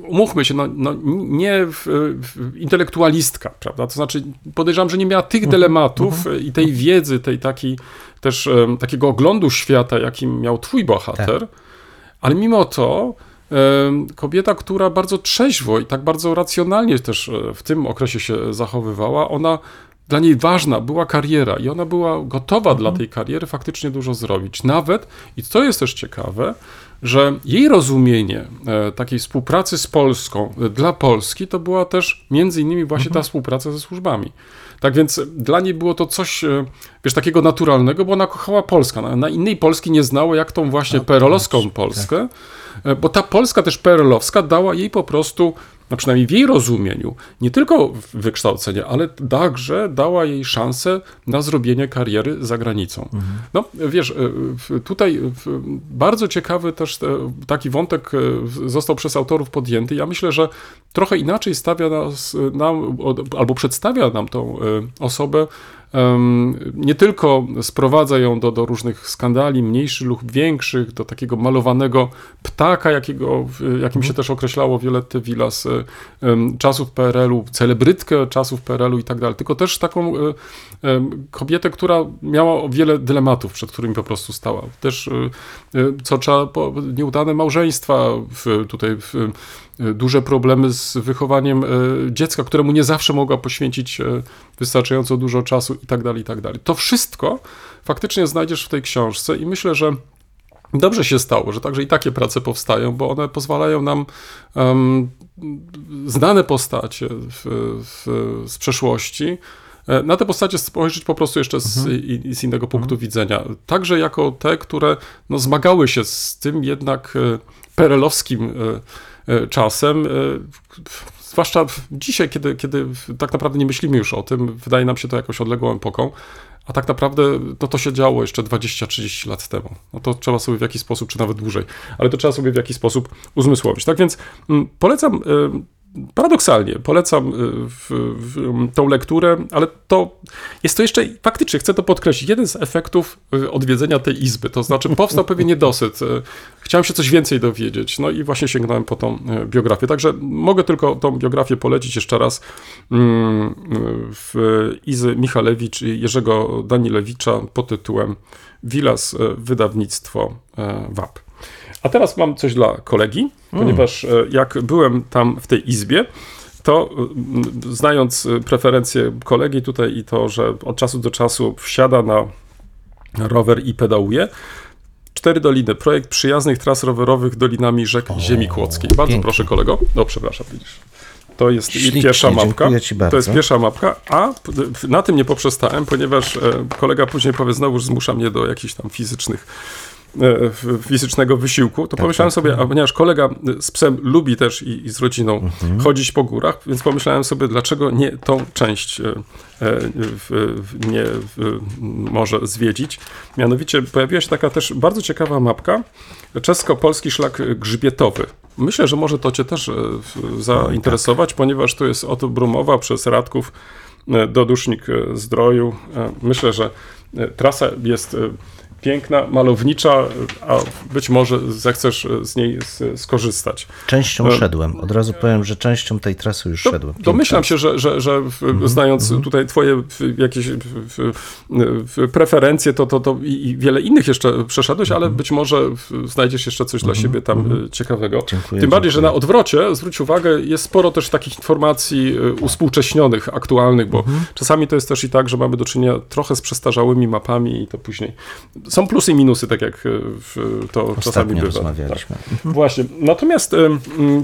umówmy się, no, no nie w, w intelektualistka, prawda? To znaczy podejrzewam, że nie miała tych mhm. dylematów mhm. i tej wiedzy, tej takiej też um, takiego oglądu świata, jakim miał twój bohater, tak. ale mimo to kobieta, która bardzo trzeźwo i tak bardzo racjonalnie też e, w tym okresie się zachowywała, ona dla niej ważna była kariera i ona była gotowa mhm. dla tej kariery faktycznie dużo zrobić. Nawet, i to jest też ciekawe, że jej rozumienie e, takiej współpracy z Polską e, dla Polski to była też między innymi właśnie mhm. ta współpraca ze służbami. Tak więc dla niej było to coś, wiesz, takiego naturalnego, bo ona kochała Polskę. Na, na innej Polski nie znało, jak tą właśnie perolowską Polskę. Tak bo ta Polska też perelowska dała jej po prostu, no przynajmniej w jej rozumieniu, nie tylko wykształcenie, ale także dała jej szansę na zrobienie kariery za granicą. Mhm. No wiesz, e, tutaj bardzo ciekawy też taki wątek e, został przez autorów podjęty. Ja myślę, że trochę inaczej stawia nas, nam, albo przedstawia nam tą osobę nie tylko sprowadza ją do, do różnych skandali, mniejszych lub większych, do takiego malowanego ptaka, jakiego, jakim się mhm. też określało Violetty Villas czasów PRL-u, celebrytkę czasów PRL-u i tak dalej, tylko też taką e, kobietę, która miała wiele dylematów, przed którymi po prostu stała. Też e, co trzeba, nieudane małżeństwa, tutaj duże problemy z wychowaniem dziecka, któremu nie zawsze mogła poświęcić wystarczająco dużo czasu i tak dalej, i tak dalej. To wszystko faktycznie znajdziesz w tej książce i myślę, że Dobrze się stało, że także i takie prace powstają, bo one pozwalają nam um, znane postacie w, w, z przeszłości, e, na te postacie spojrzeć po prostu jeszcze z, mhm. z innego punktu mhm. widzenia. Także jako te, które no, zmagały się z tym jednak e, perelowskim e, czasem, zwłaszcza dzisiaj, kiedy, kiedy tak naprawdę nie myślimy już o tym, wydaje nam się to jakąś odległą epoką, a tak naprawdę no to się działo jeszcze 20-30 lat temu. No to trzeba sobie w jakiś sposób, czy nawet dłużej, ale to trzeba sobie w jakiś sposób uzmysłowić. Tak więc mm, polecam y, paradoksalnie polecam y, w, w, tą lekturę, ale to jest to jeszcze, faktycznie chcę to podkreślić, jeden z efektów y, odwiedzenia tej izby, to znaczy powstał pewien niedosyt, y, chciałem się coś więcej dowiedzieć, no i właśnie sięgnąłem po tą biografię, także mogę tylko tą biografię polecić jeszcze raz mm, w Izy Michalewicz i Jerzego Danilewicza pod tytułem Wilas, wydawnictwo WAP. A teraz mam coś dla kolegi, ponieważ e, jak byłem tam w tej izbie, to e, znając e, preferencje kolegi tutaj i to, że od czasu do czasu wsiada na rower i pedałuje, Cztery Doliny, projekt przyjaznych tras rowerowych dolinami rzek o, Ziemi Kłodzkiej. Bardzo pięknie. proszę kolego. No przepraszam, widzisz. To jest Ślicznie, pierwsza mapka. To jest pierwsza mapka, a na tym nie poprzestałem, ponieważ kolega później powie, znowu zmusza mnie do jakichś tam fizycznych fizycznego wysiłku, to pomyślałem tak, sobie, a ponieważ kolega z psem lubi też i, i z rodziną Mhm. chodzić po górach, więc pomyślałem sobie, dlaczego nie tą część e, e, nie może zwiedzić. Mianowicie pojawiła się taka też bardzo ciekawa mapka, czesko-polski szlak grzbietowy. Myślę, że może to Cię też e, zainteresować, ponieważ to jest od Brumowa przez Radków e, do Dusznik e, Zdroju. E, Myślę, że e, trasa jest e, piękna, malownicza, a być może zechcesz z niej skorzystać. Częścią E, szedłem. Od razu powiem, że częścią tej trasy już To, szedłem. domyślam się, że, że, że w, Mhm, znając tutaj twoje jakieś preferencje, to, to, to i, wiele innych jeszcze przeszedłeś, ale Mhm. być może znajdziesz jeszcze coś dla siebie tam e, ciekawego. Dziękuję, Tym bardziej, że dziękuję. na odwrocie, zwróć uwagę, jest sporo też takich informacji e, uspółcześnionych, aktualnych, bo Mhm. czasami to jest też i tak, że mamy do czynienia trochę z przestarzałymi mapami i to później są plusy i minusy, tak jak e, to czasami Ostatnio bywa. rozmawialiśmy. Właśnie. Natomiast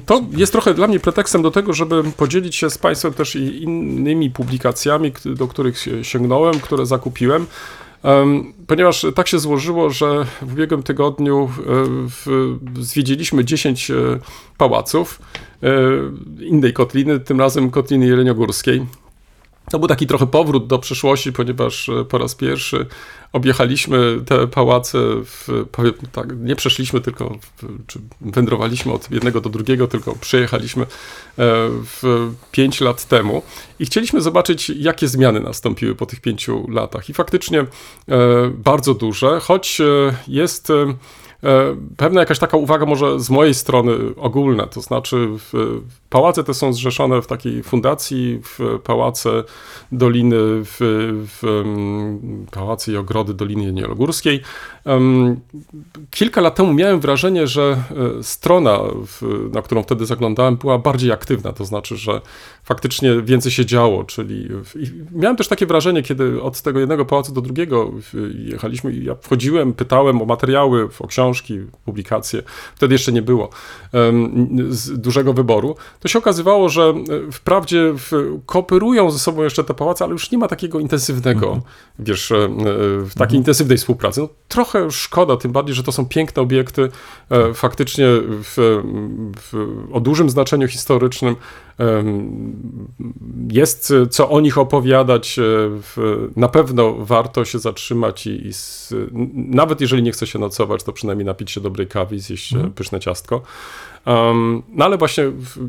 to jest trochę dla mnie pretekstem do tego, żeby podzielić się z Państwem też i innymi publikacjami, do których się sięgnąłem, które zakupiłem. Em, Ponieważ tak się złożyło, że w ubiegłym tygodniu e, w, zwiedziliśmy 10 e, pałaców innej kotliny, tym razem kotliny jeleniogórskiej. To był taki trochę powrót do przeszłości, ponieważ e, po raz pierwszy objechaliśmy te pałace, w, powiem tak, nie przeszliśmy, tylko w, czy wędrowaliśmy od jednego do drugiego, tylko przejechaliśmy e, w pięć lat temu i chcieliśmy zobaczyć, jakie zmiany nastąpiły po tych pięciu latach. I faktycznie e, bardzo duże, choć jest Pewna jakaś taka uwaga może z mojej strony ogólna, to znaczy pałace te są zrzeszone w takiej fundacji, w pałace Doliny, w, w pałace i ogrody Doliny Jenielogórskiej. Kilka lat temu miałem wrażenie, że e, strona, na którą wtedy zaglądałem, była bardziej aktywna, to znaczy, że faktycznie więcej się działo, czyli miałem też takie wrażenie, kiedy od tego jednego pałacu do drugiego jechaliśmy i ja wchodziłem, pytałem o materiały, o książki, publikacje, wtedy jeszcze nie było dużego wyboru, to się okazywało, że e, wprawdzie kooperują ze sobą jeszcze te pałace, ale już nie ma takiego intensywnego, wiesz, e, e, w takiej intensywnej współpracy. No, trochę szkoda, tym bardziej, że to są piękne obiekty, faktycznie w, w, o dużym znaczeniu historycznym. Jest e, co o nich opowiadać. e, Na pewno warto się zatrzymać i, i n- nawet jeżeli nie chce się nocować, to przynajmniej napić się dobrej kawy i zjeść e, pyszne ciastko. Um, no ale właśnie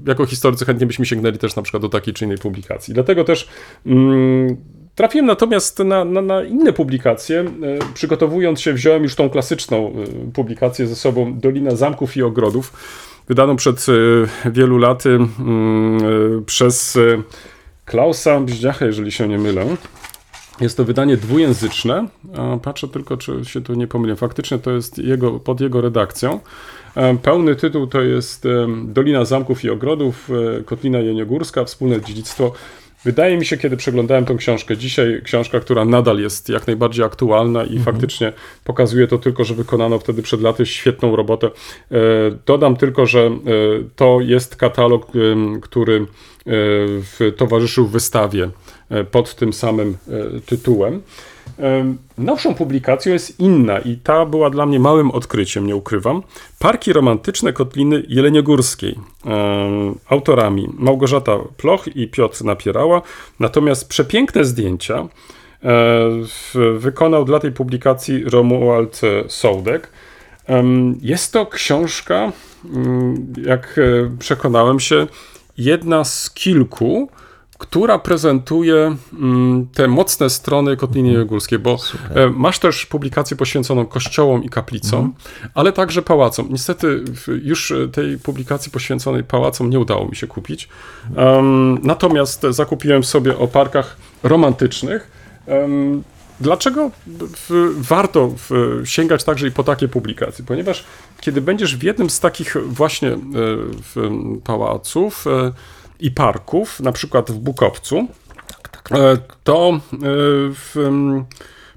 jako historycy chętnie byśmy sięgnęli też na przykład do takiej czy innej publikacji. Dlatego też mm, trafiłem natomiast na, na, na inne publikacje. Przygotowując się, wziąłem już tą klasyczną publikację ze sobą Dolina Zamków i Ogrodów, wydaną przed e, wielu laty mm, e, przez e, Klausa Bździacha, jeżeli się nie mylę. Jest to wydanie dwujęzyczne. Patrzę tylko, czy się tu nie pomyliłem. Faktycznie to jest jego, pod jego redakcją. E, Pełny tytuł to jest Dolina Zamków i Ogrodów, e, Kotlina Jeniogórska, Wspólne Dziedzictwo. Wydaje mi się, kiedy przeglądałem tą książkę dzisiaj, książka, która nadal jest jak najbardziej aktualna i faktycznie pokazuje to tylko, że wykonano wtedy przed laty świetną robotę. E, Dodam tylko, że e, to jest katalog, który e, w, towarzyszył wystawie pod tym samym tytułem. Nowszą publikacją jest inna i ta była dla mnie małym odkryciem, nie ukrywam. Parki romantyczne Kotliny Jeleniogórskiej. Autorami Małgorzata Ploch i Piotr Napierała. Natomiast przepiękne zdjęcia e, wykonał dla tej publikacji Romuald Sołdek. Jest to książka, mm, jak e, przekonałem się, jedna z kilku, która prezentuje mm, te mocne strony Kotliny Jogórskiej, bo e, masz też publikację poświęconą kościołom i kaplicom, ale także pałacom. Niestety już e, tej publikacji poświęconej pałacom nie udało mi się kupić. Em, natomiast zakupiłem sobie o parkach romantycznych. Dlaczego w, warto w, sięgać także i po takie publikacje? Ponieważ kiedy będziesz w jednym z takich właśnie e, w, pałaców i parków, na przykład w Bukowcu, e, to e, w, em,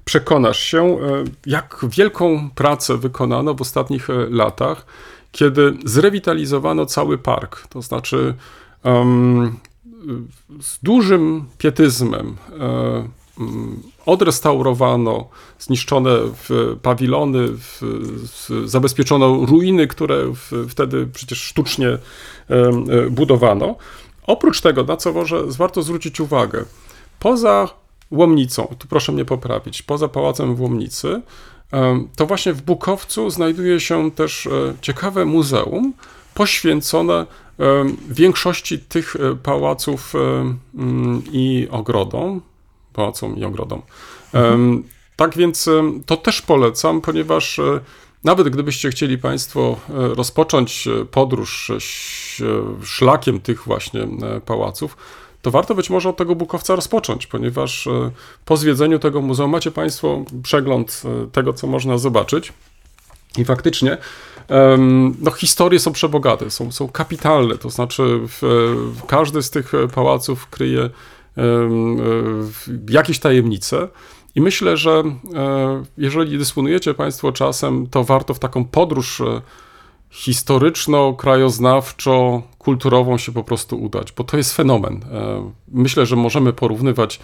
przekonasz się, e, jak wielką pracę wykonano w ostatnich e, latach, kiedy zrewitalizowano cały park. To znaczy z dużym pietyzmem e, odrestaurowano, zniszczone w pawilony, w, w, zabezpieczono ruiny, które w, wtedy przecież sztucznie e, budowano. Oprócz tego, na co może warto zwrócić uwagę, poza Łomnicą, tu proszę mnie poprawić, poza Pałacem w Łomnicy, to właśnie w Bukowcu znajduje się też e, ciekawe muzeum poświęcone większości tych e, pałaców mm, i ogrodom, pałacom i ogrodom. Mhm. Tak więc to też polecam, ponieważ e, nawet gdybyście chcieli Państwo rozpocząć podróż szlakiem tych właśnie pałaców, to warto być może od tego Bukowca rozpocząć, ponieważ e, po zwiedzeniu tego muzeum macie Państwo przegląd e, tego, co można zobaczyć. I faktycznie no, historie są przebogate, są, są kapitalne, to znaczy w, w każdy z tych pałaców kryje jakieś tajemnice. I myślę, że e, jeżeli dysponujecie Państwo czasem, to warto w taką podróż historyczno-krajoznawczo-kulturową się po prostu udać, bo to jest fenomen. E, myślę, że możemy porównywać e,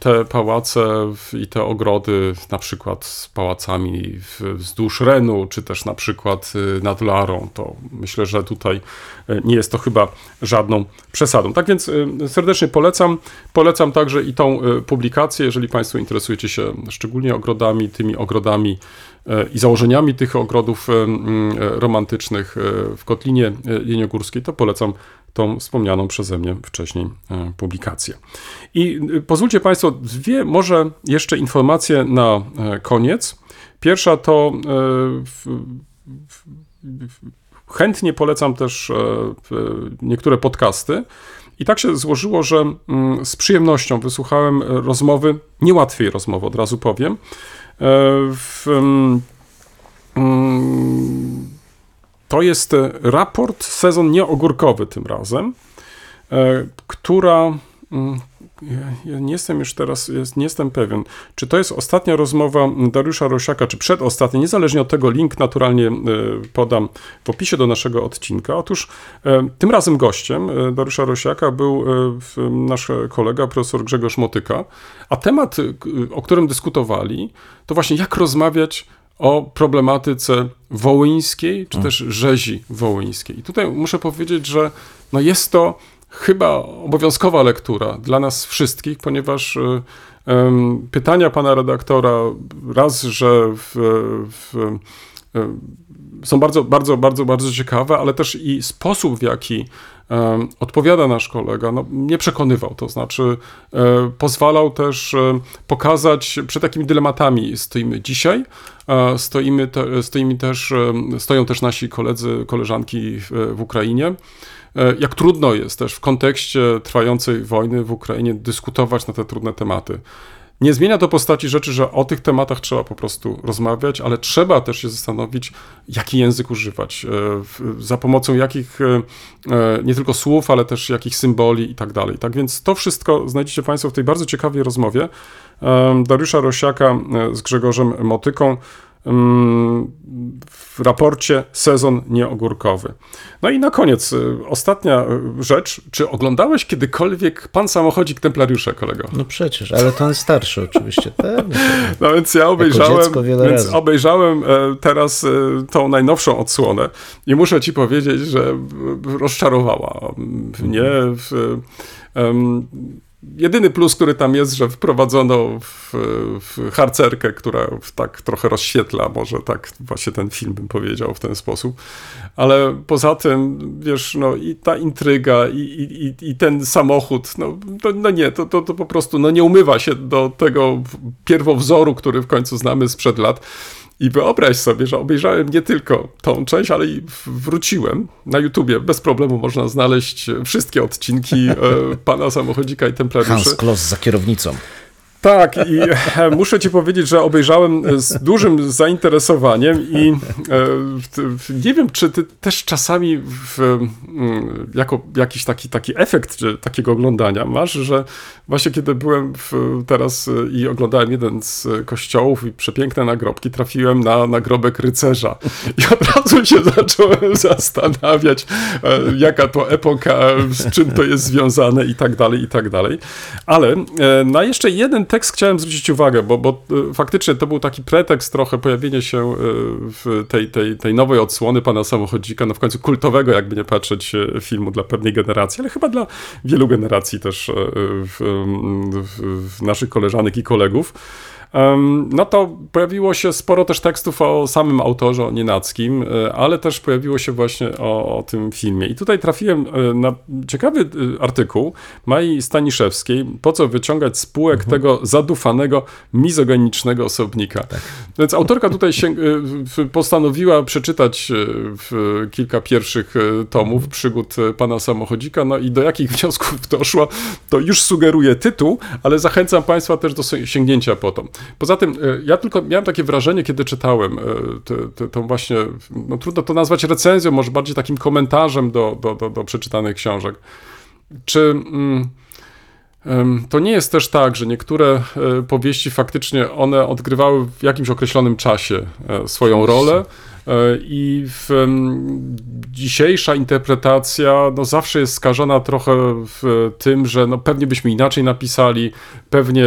te pałace i te ogrody na przykład z pałacami wzdłuż Renu, czy też na przykład y, nad Larą, to myślę, że tutaj e, nie jest to chyba żadną przesadą. Tak więc y, serdecznie polecam. Polecam także i tą y, publikację, jeżeli Państwo interesujecie się szczególnie ogrodami, tymi ogrodami E, i założeniami tych ogrodów e, romantycznych e, w Kotlinie Jeniogórskiej, to polecam tą wspomnianą przeze mnie wcześniej publikację. I pozwólcie Państwo, dwie może jeszcze informacje na koniec. Pierwsza to chętnie polecam też niektóre podcasty. I tak się złożyło, że z przyjemnością wysłuchałem rozmowy, niełatwiej rozmowy, od razu powiem, E, w, mm, to jest raport, sezon nieogórkowy tym razem, e, która mm, ja, nie jestem już teraz, nie jestem pewien, czy to jest ostatnia rozmowa Dariusza Rosiaka, czy przedostatnia, niezależnie od tego link naturalnie e, podam w opisie do naszego odcinka. Otóż tym razem gościem Dariusza Rosiaka był nasz kolega profesor Grzegorz Motyka, a temat, o którym dyskutowali, to właśnie jak rozmawiać o problematyce wołyńskiej, czy też rzezi wołyńskiej. I tutaj muszę powiedzieć, że no jest to chyba obowiązkowa lektura dla nas wszystkich, ponieważ um, pytania pana redaktora raz, że w, w, są bardzo, bardzo, bardzo, bardzo ciekawe, ale też i sposób, w jaki odpowiada nasz kolega, no, nie przekonywał. To znaczy, um, pozwalał też pokazać, przed jakimi dylematami stoimy dzisiaj. stoimy, te, stoimy też, stoją też nasi koledzy, koleżanki w, w Ukrainie. E, jak trudno jest też w kontekście trwającej wojny w Ukrainie dyskutować na te trudne tematy. Nie zmienia to postaci rzeczy, że o tych tematach trzeba po prostu rozmawiać, ale trzeba też się zastanowić, jaki język używać, e, za pomocą jakich e, nie tylko słów, ale też jakich symboli i tak dalej. Tak więc to wszystko znajdziecie Państwo w tej bardzo ciekawej rozmowie Dariusza Rosiaka z Grzegorzem Motyką w raporcie sezon nieogórkowy. No i na koniec, y, ostatnia y, rzecz. Czy oglądałeś kiedykolwiek Pan Samochodzik Templariusze, kolego? No przecież, ale to on starszy oczywiście. Pewnie. No więc ja obejrzałem, więc obejrzałem e, teraz e, tą najnowszą odsłonę i muszę ci powiedzieć, że rozczarowała mnie w, Jedyny plus, który tam jest, że wprowadzono w, w harcerkę, która tak trochę rozświetla, może tak właśnie ten film bym powiedział w ten sposób. Ale poza tym, wiesz, no i ta intryga, i, i, i ten samochód, no, to, no nie, to, to, to po prostu no nie umywa się do tego pierwowzoru, który w końcu znamy sprzed lat. I wyobraź sobie, że obejrzałem nie tylko tą część, ale i wróciłem na YouTubie. Bez problemu można znaleźć wszystkie odcinki e, Pana Samochodzika i Templariuszy. Hans Kloss za kierownicą. Tak, i e, muszę ci powiedzieć, że obejrzałem z dużym zainteresowaniem i e, nie wiem, czy ty też czasami w, jako jakiś taki, taki efekt takiego oglądania masz, że właśnie kiedy byłem w, teraz i oglądałem jeden z kościołów i przepiękne nagrobki, trafiłem na nagrobek rycerza i od razu się zacząłem zastanawiać, e, jaka to epoka, z czym to jest związane i tak dalej, i tak dalej. Ale na jeszcze jeden tekst chciałem zwrócić uwagę, bo, bo e, faktycznie to był taki pretekst trochę pojawienie się e, w tej, tej, tej nowej odsłony pana samochodzika, no w końcu kultowego, jakby nie patrzeć, e, filmu dla pewnej generacji, ale chyba dla wielu generacji też w, w naszych koleżanek i kolegów no to pojawiło się sporo też tekstów o samym autorze, o Nienackim, e, ale też pojawiło się właśnie o, o tym filmie. I tutaj trafiłem e, na ciekawy e, artykuł Mai Staniszewskiej, po co wyciągać spółek mhm. tego zadufanego, mizogenicznego osobnika. Tak. Więc autorka tutaj się, postanowiła przeczytać kilka pierwszych tomów mhm. przygód pana samochodzika, no i do jakich wniosków doszła, to już sugeruje tytuł, ale zachęcam państwa też do sięgnięcia po to. Poza tym, e, ja tylko miałem takie wrażenie, kiedy czytałem e, tą właśnie, no trudno to nazwać recenzją, może bardziej takim komentarzem do, do, do, do przeczytanych książek. Czy mm, to nie jest też tak, że niektóre e, powieści faktycznie one odgrywały w jakimś określonym czasie swoją rolę, I w, dzisiejsza interpretacja no, zawsze jest skażona trochę w tym, że no, pewnie byśmy inaczej napisali, pewnie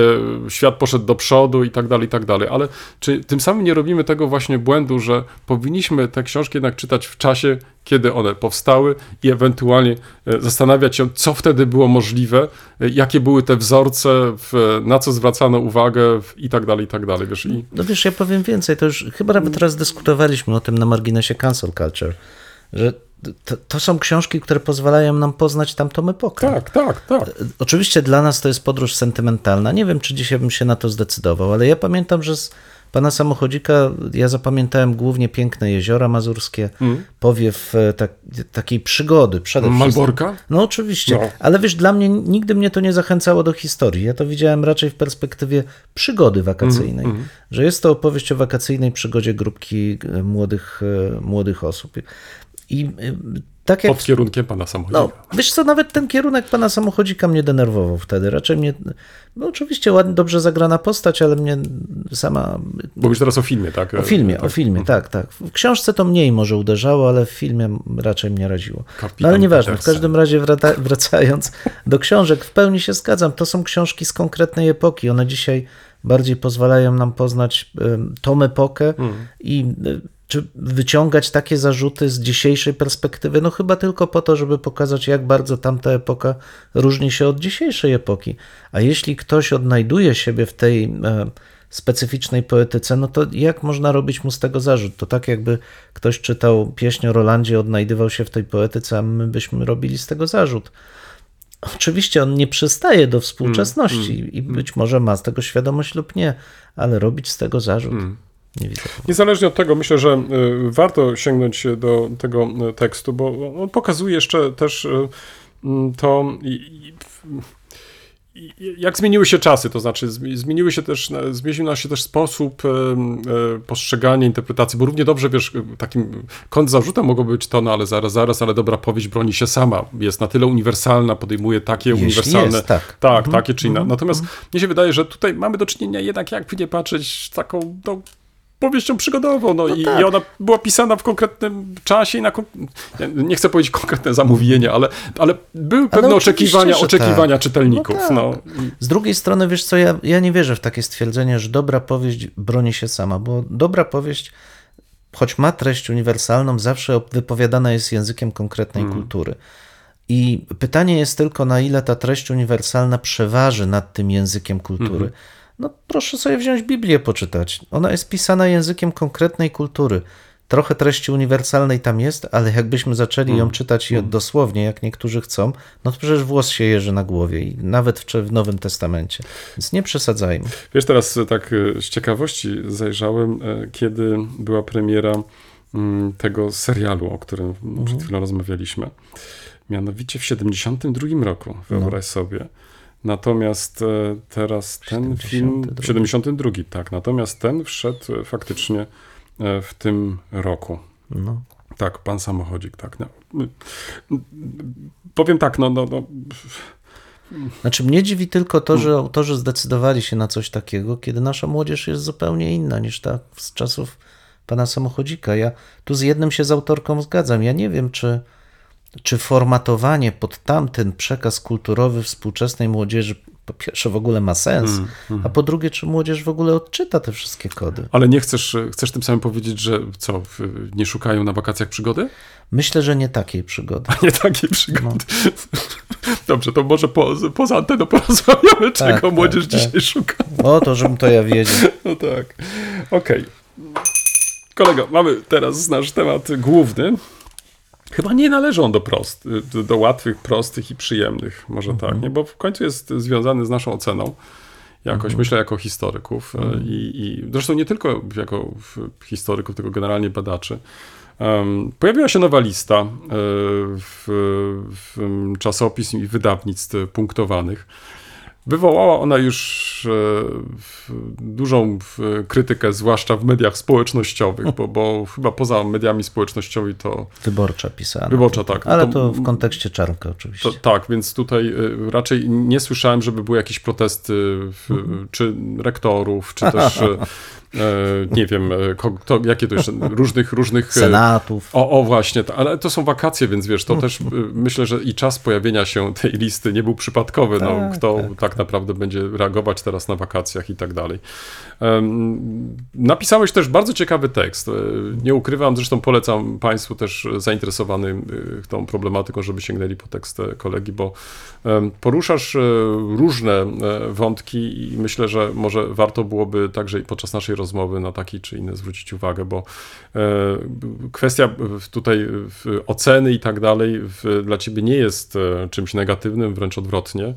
świat poszedł do przodu i tak dalej, i tak dalej. Ale czy tym samym nie robimy tego właśnie błędu, że powinniśmy te książki jednak czytać w czasie, kiedy one powstały i ewentualnie e, zastanawiać się, co wtedy było możliwe, e, jakie były te wzorce, na co zwracano uwagę i tak dalej, i tak dalej. Wiesz, i... No wiesz, ja powiem więcej, to już chyba nawet teraz dyskutowaliśmy o tym na marginesie cancel culture, że to, to, są książki, które pozwalają nam poznać tamtą epokę. Tak, tak, tak. Oczywiście dla nas to jest podróż sentymentalna. Nie wiem, czy dzisiaj bym się na to zdecydował, ale ja pamiętam, że z pana samochodzika ja zapamiętałem głównie piękne jeziora mazurskie, mm. powiew e, tak, takiej przygody przede wszystkim. Malborka? No oczywiście, no. ale wiesz, dla mnie nigdy mnie to nie zachęcało do historii. Ja to widziałem raczej w perspektywie przygody wakacyjnej, mm, mm. że jest to opowieść o wakacyjnej przygodzie grupki e, młodych, e, młodych osób. I tak jak... Pod kierunkiem pana samochodzika. No, wiesz co, nawet ten kierunek pana samochodzika mnie denerwował wtedy. Raczej mnie, no oczywiście ładnie, dobrze zagrana postać, ale mnie sama... Mówisz teraz o filmie, tak? O filmie, tak. o filmie, mhm. tak, tak. W książce to mniej może uderzało, ale w filmie raczej mnie raziło. no ale nieważne, w każdym razie wracając do książek, w pełni się zgadzam. To są książki z konkretnej epoki. One dzisiaj bardziej pozwalają nam poznać tą epokę hmm. i czy wyciągać takie zarzuty z dzisiejszej perspektywy? No chyba tylko po to, żeby pokazać, jak bardzo tamta epoka różni się od dzisiejszej epoki. A jeśli ktoś odnajduje siebie w tej e, specyficznej poetyce, no to jak można robić mu z tego zarzut? To tak jakby ktoś czytał pieśń o Rolandzie, odnajdywał się w tej poetyce, a my byśmy robili z tego zarzut. Oczywiście on nie przystaje do współczesności mm, mm, i być może ma z tego świadomość lub nie, ale robić z tego zarzut. Mm. Nie widzę. Niezależnie od tego, myślę, że y, warto sięgnąć do tego y, tekstu, bo on pokazuje jeszcze też y, mm, to, jak zmieniły się czasy, to znaczy zmieniły się też, zmienił się też sposób postrzegania interpretacji, bo równie dobrze, wiesz, takim kąt zarzutem mogło być to, no ale zaraz, zaraz, ale dobra powieść broni się sama, jest na tyle uniwersalna, podejmuje takie Jeśli uniwersalne, jest, tak, tak mhm. takie czy inne. Mhm. Natomiast mhm. mnie się wydaje, że tutaj mamy do czynienia jednak, jakby nie patrzeć, taką no, powieścią przygodową, no, no i, tak. i, ona była pisana w konkretnym czasie i na, nie chcę powiedzieć konkretne zamówienie, ale, ale były pewne ale oczekiwania, oczekiwania tak. czytelników. No, tak. no. Z drugiej strony, wiesz co, ja, ja nie wierzę w takie stwierdzenie, że dobra powieść broni się sama, bo dobra powieść choć ma treść uniwersalną, zawsze wypowiadana jest językiem konkretnej hmm. kultury. I pytanie jest tylko, na ile ta treść uniwersalna przeważy nad tym językiem kultury. Hmm. No proszę sobie wziąć Biblię poczytać. Ona jest pisana językiem konkretnej kultury. Trochę treści uniwersalnej tam jest, ale jakbyśmy zaczęli ją mm. czytać mm. dosłownie, jak niektórzy chcą, no to przecież włos się jeży na głowie i nawet w, w Nowym Testamencie. Więc nie przesadzajmy. Wiesz, teraz tak e, z ciekawości zajrzałem, e, kiedy była premiera mm, tego serialu, o którym przed mhm. chwilą rozmawialiśmy. Mianowicie w 72 roku, wyobraź no. sobie Natomiast e, teraz ten film. 72, tak. Natomiast ten wszedł faktycznie e, w tym roku. No. Tak, pan samochodzik, tak. No. Powiem tak, no, no, no. Znaczy mnie dziwi tylko to, że autorzy zdecydowali się na coś takiego, kiedy nasza młodzież jest zupełnie inna niż ta z czasów pana samochodzika. Ja tu z jednym się z autorką zgadzam. Ja nie wiem, czy, czy formatowanie pod tamten przekaz kulturowy współczesnej młodzieży po pierwsze w ogóle ma sens, a po drugie, czy młodzież w ogóle odczyta te wszystkie kody. Ale nie chcesz, chcesz tym samym powiedzieć, że co, nie szukają na wakacjach przygody? Myślę, że nie takiej przygody. Nie takiej przygody. Dobrze, to może po, poza anteną porozmawiamy, czego tak, młodzież tak. dzisiaj szuka. O, to żebym to ja wiedział. No tak. Okej. Kolego, mamy teraz nasz temat główny. Chyba nie należy on do prost, do, łatwych, prostych i przyjemnych, może tak, nie? Bo w końcu jest związany z naszą oceną. Jakoś, myślę, jako historyków e, i, i zresztą nie tylko jako historyków, tylko generalnie badaczy. Em, pojawiła się nowa lista e, w, w czasopism i wydawnictw punktowanych. Wywołała ona już e, dużą w- krytykę, zwłaszcza w mediach społecznościowych, bo, bo chyba poza mediami społecznościowymi to, Wyborcza pisana. Wyborcza, tak. Ale To- to w kontekście czarnka oczywiście. to tak, więc tutaj e, raczej nie słyszałem, żeby były jakieś protesty w, czy rektorów, czy też e, e, nie wiem, e, to, jakie to jeszcze, różnych, różnych e, Senatów. o, o właśnie, ale to są wakacje, więc wiesz, to też myślę, że i czas pojawienia się tej listy nie był przypadkowy. No, Tak, kto tak. naprawdę będzie reagować teraz na wakacjach i tak dalej. Napisałeś też bardzo ciekawy tekst. E, Nie ukrywam, zresztą polecam Państwu też zainteresowanym y, tą problematyką, żeby sięgnęli po tekst e, kolegi, bo poruszasz e, różne e, wątki i myślę, że może warto byłoby także i podczas naszej rozmowy na taki czy inny zwrócić uwagę, bo e, kwestia tutaj oceny i tak dalej dla ciebie nie jest e, czymś negatywnym, wręcz odwrotnie.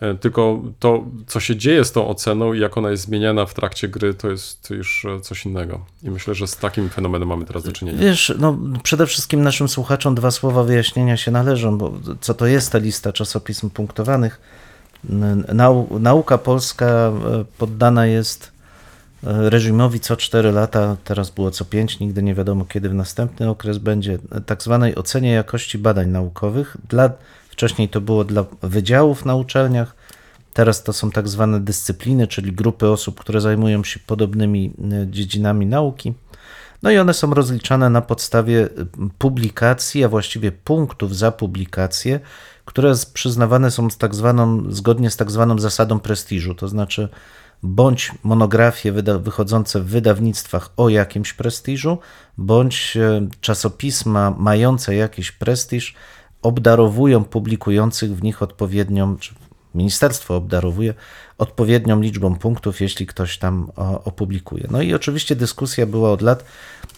E, Tylko to, co się dzieje z tą oceną i jak ona jest zmieniana w trakcie gry, to jest już e, coś innego. I myślę, że z takim fenomenem mamy teraz do czynienia. Wiesz, no przede wszystkim naszym słuchaczom dwa słowa wyjaśnienia się należą, bo co to jest ta lista czasopism punktowanych? Nau, nauka polska e, poddana jest reżimowi co 4 lata, teraz było co 5, nigdy nie wiadomo kiedy w następny okres będzie, tak zwanej ocenie jakości badań naukowych. Dla, wcześniej to było dla wydziałów na uczelniach, Teraz to są tak zwane dyscypliny, czyli grupy osób, które zajmują się podobnymi e, dziedzinami nauki. No i one są rozliczane na podstawie y, publikacji, a właściwie punktów za publikacje, które przyznawane są z tak zwaną, zgodnie z tak zwaną zasadą prestiżu, to znaczy bądź monografie wychodzące w wydawnictwach o jakimś prestiżu, bądź e, czasopisma mające jakiś prestiż obdarowują publikujących w nich odpowiednią, czy ministerstwo obdarowuje odpowiednią liczbą punktów, jeśli ktoś tam opublikuje. No i oczywiście dyskusja była od lat,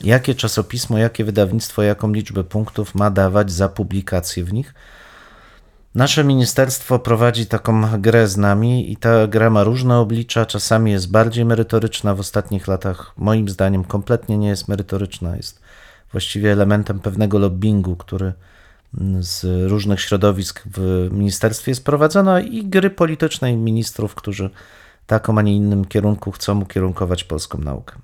jakie czasopismo, jakie wydawnictwo, jaką liczbę punktów ma dawać za publikację w nich. Nasze ministerstwo prowadzi taką grę z nami i ta gra ma różne oblicza, czasami jest bardziej merytoryczna, w ostatnich latach moim zdaniem kompletnie nie jest merytoryczna, jest właściwie elementem pewnego lobbingu, który z różnych środowisk w ministerstwie jest prowadzona i gry politycznej ministrów, którzy taką, a nie innym kierunku chcą ukierunkować polską naukę.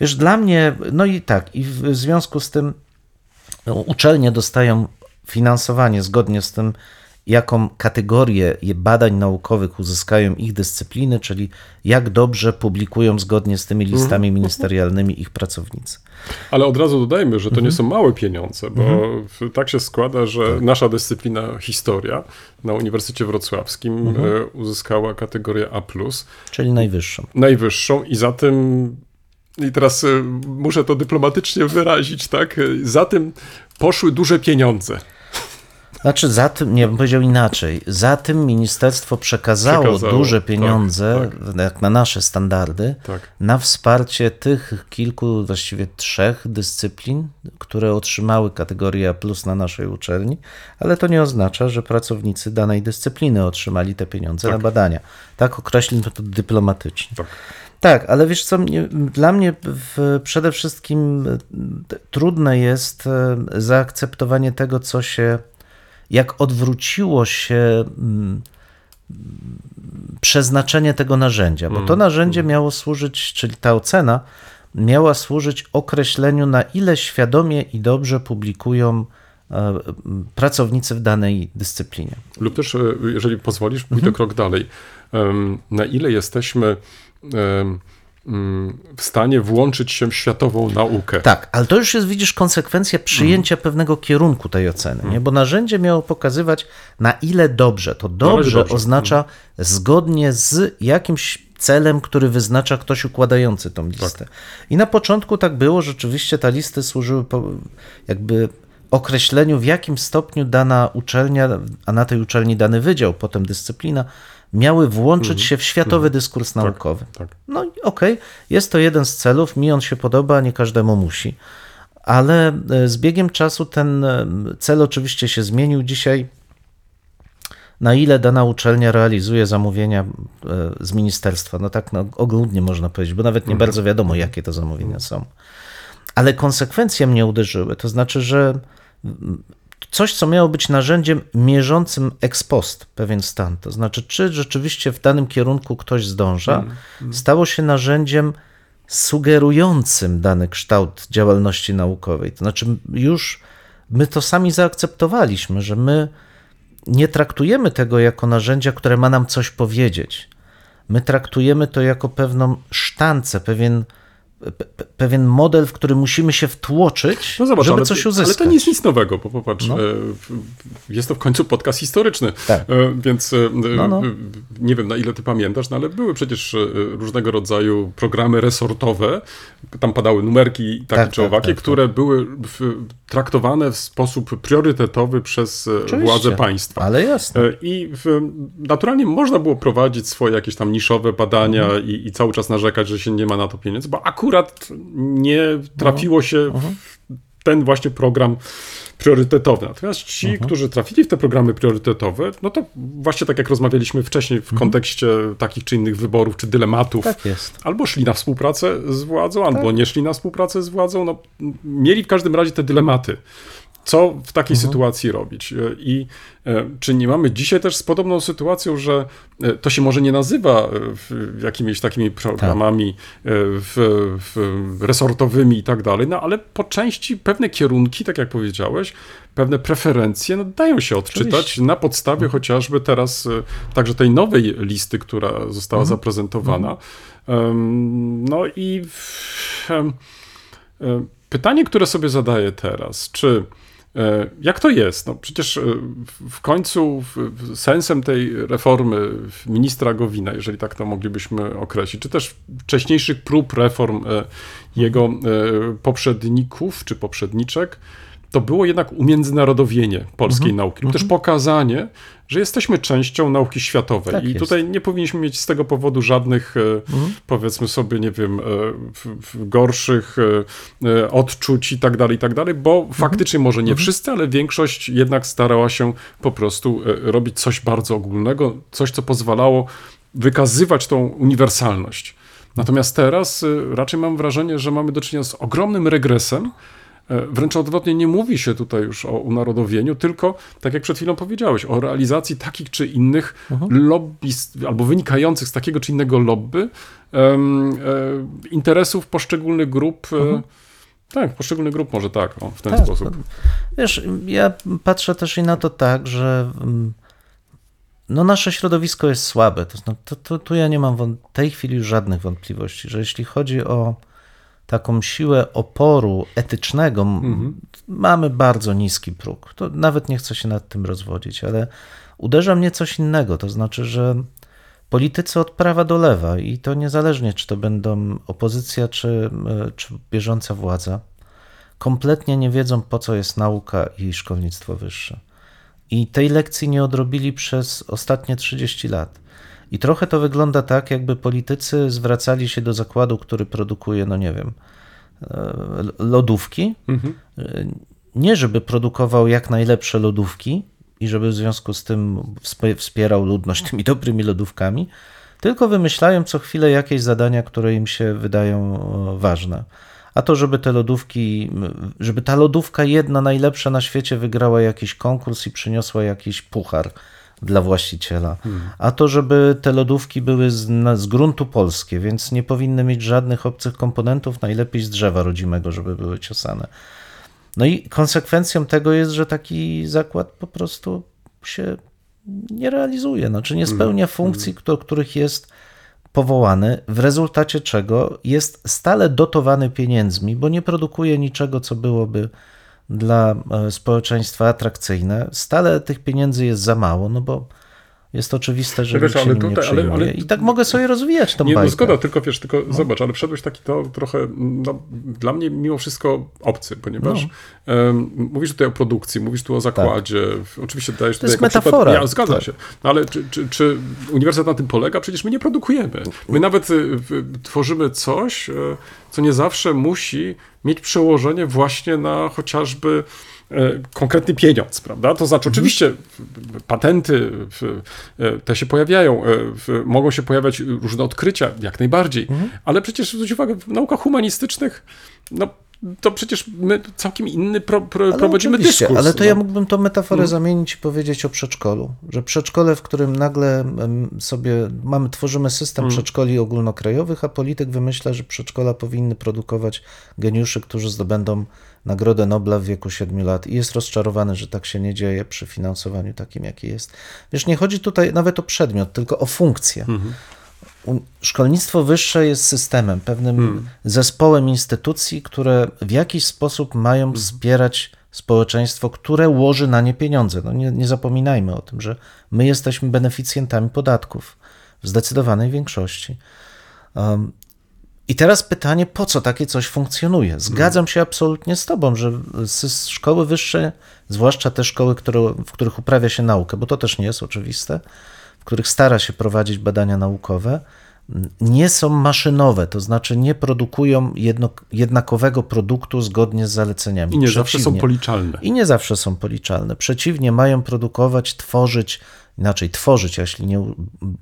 Wiesz, dla mnie, no i tak, i w związku z tym no, uczelnie dostają finansowanie zgodnie z tym, jaką kategorię badań naukowych uzyskają ich dyscypliny, czyli jak dobrze publikują zgodnie z tymi listami ministerialnymi ich pracownicy. Ale od razu dodajmy, że to Mhm. nie są małe pieniądze, bo w- tak się składa, że nasza dyscyplina historia na Uniwersytecie Wrocławskim Mhm. e, uzyskała kategorię A+, Czyli najwyższą. najwyższą i za tym, i teraz e, muszę to dyplomatycznie wyrazić, tak, e, za tym poszły duże pieniądze. Znaczy za tym, nie bym powiedział inaczej, za tym ministerstwo przekazało, Przekazało, duże tak, pieniądze, jak na nasze standardy, Tak. na wsparcie tych kilku, właściwie trzech dyscyplin, które otrzymały kategorię A plus na naszej uczelni, ale to nie oznacza, że pracownicy danej dyscypliny otrzymali te pieniądze Tak. na badania. Tak określmy to dyplomatycznie. Tak. Tak, ale wiesz co, dla mnie w, przede wszystkim e, trudne jest e, zaakceptowanie tego, co się, jak odwróciło się mm, przeznaczenie tego narzędzia, bo to narzędzie miało służyć, czyli ta ocena miała służyć określeniu, na ile świadomie i dobrze publikują e, pracownicy w danej dyscyplinie. Lub też, e, jeżeli pozwolisz, pójdę Mhm. krok dalej. Na ile jesteśmy mm, w stanie włączyć się w światową naukę? Tak, ale to już jest, widzisz, konsekwencja przyjęcia pewnego kierunku tej oceny, nie? bo narzędzie miało pokazywać, na ile dobrze. To dobrze, dobrze. oznacza zgodnie z jakimś celem, który wyznacza ktoś układający tą listę. I na początku tak było, rzeczywiście te listy służyły po, jakby określeniu, w jakim stopniu dana uczelnia, a na tej uczelni dany wydział, potem dyscyplina, miały włączyć się w światowy dyskurs naukowy. Tak. No okej, jest to jeden z celów, mi on się podoba, nie każdemu musi. Ale e, z biegiem czasu ten e, cel oczywiście się zmienił. Dzisiaj na ile dana uczelnia realizuje zamówienia e, z ministerstwa, no tak no, ogólnie można powiedzieć, bo nawet nie bardzo wiadomo, jakie to zamówienia są. Ale konsekwencje mnie uderzyły, to znaczy, że mm, coś, co miało być narzędziem mierzącym ex post pewien stan, to znaczy, czy rzeczywiście w danym kierunku ktoś zdąża, stało się narzędziem sugerującym dany kształt działalności naukowej. To znaczy, już my to sami zaakceptowaliśmy, że my nie traktujemy tego jako narzędzia, które ma nam coś powiedzieć. My traktujemy to jako pewną sztancę, pewien, pe, pe- pewien model, w który musimy się wtłoczyć, No zobacz, żeby ale, coś ale uzyskać. to nie jest nic nowego, bo popatrz, No. e, jest to w końcu podcast historyczny, Tak. e, więc e, No, no. nie wiem na ile ty pamiętasz, no ale były przecież różnego rodzaju programy resortowe, tam padały numerki takie Tak, czy tak, owakie, tak, tak. które były w, traktowane w sposób priorytetowy przez Oczywiście. władze państwa. Ale jasne. I naturalnie można było prowadzić swoje jakieś tam niszowe badania Mhm. i, i cały czas narzekać, że się nie ma na to pieniędzy, bo akurat nie trafiło się Mhm. w ten właśnie program priorytetowy. Natomiast ci, Mhm. którzy trafili w te programy priorytetowe, no to właśnie tak jak rozmawialiśmy wcześniej w kontekście takich czy innych wyborów czy dylematów, Mhm. Tak albo szli na współpracę z władzą, albo nie szli na współpracę z władzą. No, mieli w każdym razie te dylematy. Co w takiej sytuacji robić? E, I e, czy nie mamy dzisiaj też z podobną sytuacją, że e, to się może nie nazywa jakimiś takimi programami e, w, w, resortowymi i tak dalej, no ale po części pewne kierunki, tak jak powiedziałeś, pewne preferencje no, dają się odczytać Oczywiście. na podstawie chociażby teraz także tej nowej listy, która została zaprezentowana. Em, No i w, pytanie, które sobie zadaję teraz, czy jak to jest? No przecież e, w- końcu sensem tej reformy ministra Gowina, jeżeli tak to moglibyśmy określić, czy też wcześniejszych prób reform e, jego e, poprzedników czy poprzedniczek, to było jednak umiędzynarodowienie polskiej nauki, lub też pokazanie, że jesteśmy częścią nauki światowej. Tak I jest. tutaj nie powinniśmy mieć z tego powodu żadnych, e, powiedzmy sobie, nie wiem, e, gorszych e, odczuć i tak dalej, i tak dalej, bo faktycznie może nie wszyscy, ale większość jednak starała się po prostu robić coś bardzo ogólnego, coś, co pozwalało wykazywać tą uniwersalność. Natomiast teraz raczej mam wrażenie, że mamy do czynienia z ogromnym regresem, Wręcz odwrotnie, nie mówi się tutaj już o unarodowieniu, tylko, tak jak przed chwilą powiedziałeś, o realizacji takich czy innych lobby, albo wynikających z takiego czy innego lobby em, e, interesów poszczególnych grup. E, tak, poszczególnych grup może tak, o, w ten Tak, sposób. Wiesz, ja patrzę też i na to tak, że mm, no nasze środowisko jest słabe. To, to, to, tu ja nie mam w tej chwili już żadnych wątpliwości, że jeśli chodzi o taką siłę oporu etycznego, m- mamy bardzo niski próg. To nawet nie chcę się nad tym rozwodzić, ale uderza mnie coś innego. To znaczy, że politycy od prawa do lewa i to niezależnie, czy to będą opozycja, czy, e, czy bieżąca władza, kompletnie nie wiedzą, po co jest nauka i szkolnictwo wyższe. I tej lekcji nie odrobili przez ostatnie 30 lat. I trochę to wygląda tak, jakby politycy zwracali się do zakładu, który produkuje, no nie wiem, e, lodówki. Mhm. E, Nie, żeby produkował jak najlepsze lodówki i żeby w związku z tym wsp- wspierał ludność tymi dobrymi lodówkami, tylko wymyślają co chwilę jakieś zadania, które im się wydają e, ważne. A to, żeby te lodówki, żeby ta lodówka jedna najlepsza na świecie wygrała jakiś konkurs i przyniosła jakiś puchar dla właściciela, a to, żeby te lodówki były z, na, z gruntu polskie, więc nie powinny mieć żadnych obcych komponentów, najlepiej z drzewa rodzimego, żeby były ciosane. No i konsekwencją tego jest, że taki zakład po prostu się nie realizuje, znaczy nie spełnia funkcji, do których jest powołany, w rezultacie czego jest stale dotowany pieniędzmi, bo nie produkuje niczego, co byłoby dla e, społeczeństwa atrakcyjne. Stale tych pieniędzy jest za mało, no bo jest oczywiste, że No wiesz, ale tutaj- ale- ale- I tak mogę sobie rozwijać tą Nie, no bajkę. zgoda, tylko wiesz, tylko zobacz, ale wszedłeś taki to trochę, no, dla mnie mimo wszystko obcy, ponieważ No. em, mówisz tutaj o produkcji, mówisz tu o zakładzie, oczywiście dajesz tutaj jest jako przykład- metafora. Ja, zgadza Tak. się, no, ale czy, czy, czy uniwersytet na tym polega? Przecież my nie produkujemy. My nawet y, tworzymy coś, y, co nie zawsze musi mieć przełożenie właśnie na chociażby e, konkretny pieniądz, prawda? To znaczy, oczywiście w- patenty e, te się pojawiają, e, mogą się pojawiać różne odkrycia, jak najbardziej, ale przecież zwróć uwagę, w naukach humanistycznych, no to przecież my całkiem inny pro, pro, Ale prowadzimy dyskurs. Ale to no. ja mógłbym tą metaforę zamienić i powiedzieć o przedszkolu. Że przedszkole, w którym nagle sobie mamy, tworzymy system przedszkoli ogólnokrajowych, a polityk wymyśla, że przedszkola powinny produkować geniuszy, którzy zdobędą Nagrodę Nobla w wieku 7 lat i jest rozczarowany, że tak się nie dzieje przy finansowaniu takim, jaki jest. Wiesz, nie chodzi tutaj nawet o przedmiot, tylko o funkcję. U- Szkolnictwo wyższe jest systemem, pewnym zespołem instytucji, które w jakiś sposób mają wspierać społeczeństwo, które łoży na nie pieniądze. No nie, nie zapominajmy o tym, że my jesteśmy beneficjentami podatków w zdecydowanej większości. Um, I teraz pytanie, po co takie coś funkcjonuje? Zgadzam się absolutnie z Tobą, że szkoły wyższe, zwłaszcza te szkoły, które, w których uprawia się naukę, bo to też nie jest oczywiste, w których stara się prowadzić badania naukowe, nie są maszynowe, to znaczy nie produkują jedno, jednakowego produktu zgodnie z zaleceniami. I nie zawsze są policzalne. I nie zawsze są policzalne. Przeciwnie, mają produkować, tworzyć, inaczej tworzyć, jeśli nie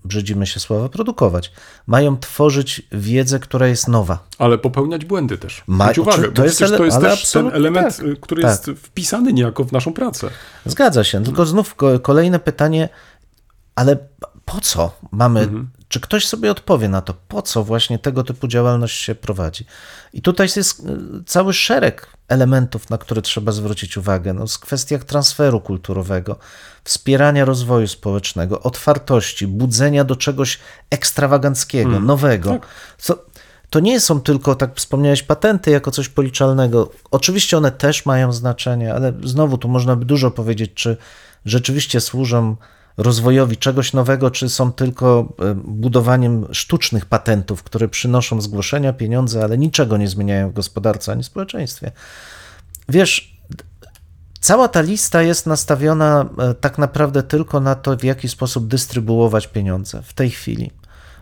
brzydzimy się słowa, produkować. Mają tworzyć wiedzę, która jest nowa. Ale popełniać błędy też. Ma- Zwróć uwagę, to jest to jest też ten element, tak. y, który Tak. jest wpisany niejako w naszą pracę. Zgadza się, tylko znów ko- kolejne pytanie, ale po co mamy, czy ktoś sobie odpowie na to, po co właśnie tego typu działalność się prowadzi? I tutaj jest y, cały szereg elementów, na które trzeba zwrócić uwagę. No, w kwestiach transferu kulturowego, wspierania rozwoju społecznego, otwartości, budzenia do czegoś ekstrawaganckiego, nowego. Co, to nie są tylko, tak wspomniałeś, patenty jako coś policzalnego. Oczywiście one też mają znaczenie, ale znowu tu można by dużo powiedzieć, czy rzeczywiście służą rozwojowi czegoś nowego, czy są tylko e, budowaniem sztucznych patentów, które przynoszą zgłoszenia, pieniądze, ale niczego nie zmieniają w gospodarce ani społeczeństwie. Wiesz, Cała ta lista jest nastawiona e, tak naprawdę tylko na to, w jaki sposób dystrybuować pieniądze w tej chwili.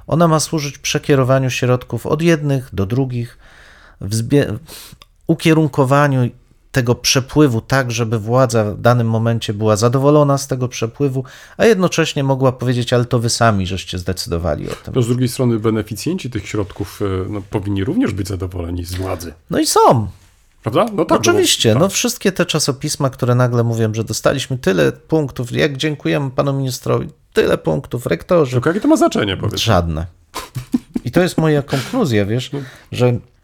Ona ma służyć przekierowaniu środków od jednych do drugich, w ukierunkowaniu tego przepływu tak, żeby władza w danym momencie była zadowolona z tego przepływu, a jednocześnie mogła powiedzieć, ale to wy sami żeście zdecydowali o tym. To z drugiej strony beneficjenci tych środków y, no, powinni również być zadowoleni z władzy. No i są. Prawda? No tak. Oczywiście, No, no wszystkie te czasopisma, które nagle mówią, że dostaliśmy tyle punktów, jak dziękujemy panu ministrowi, tyle punktów, rektorzy, Tylko jakie to ma znaczenie, powiedz? Żadne. I to jest moja konkluzja, wiesz, że w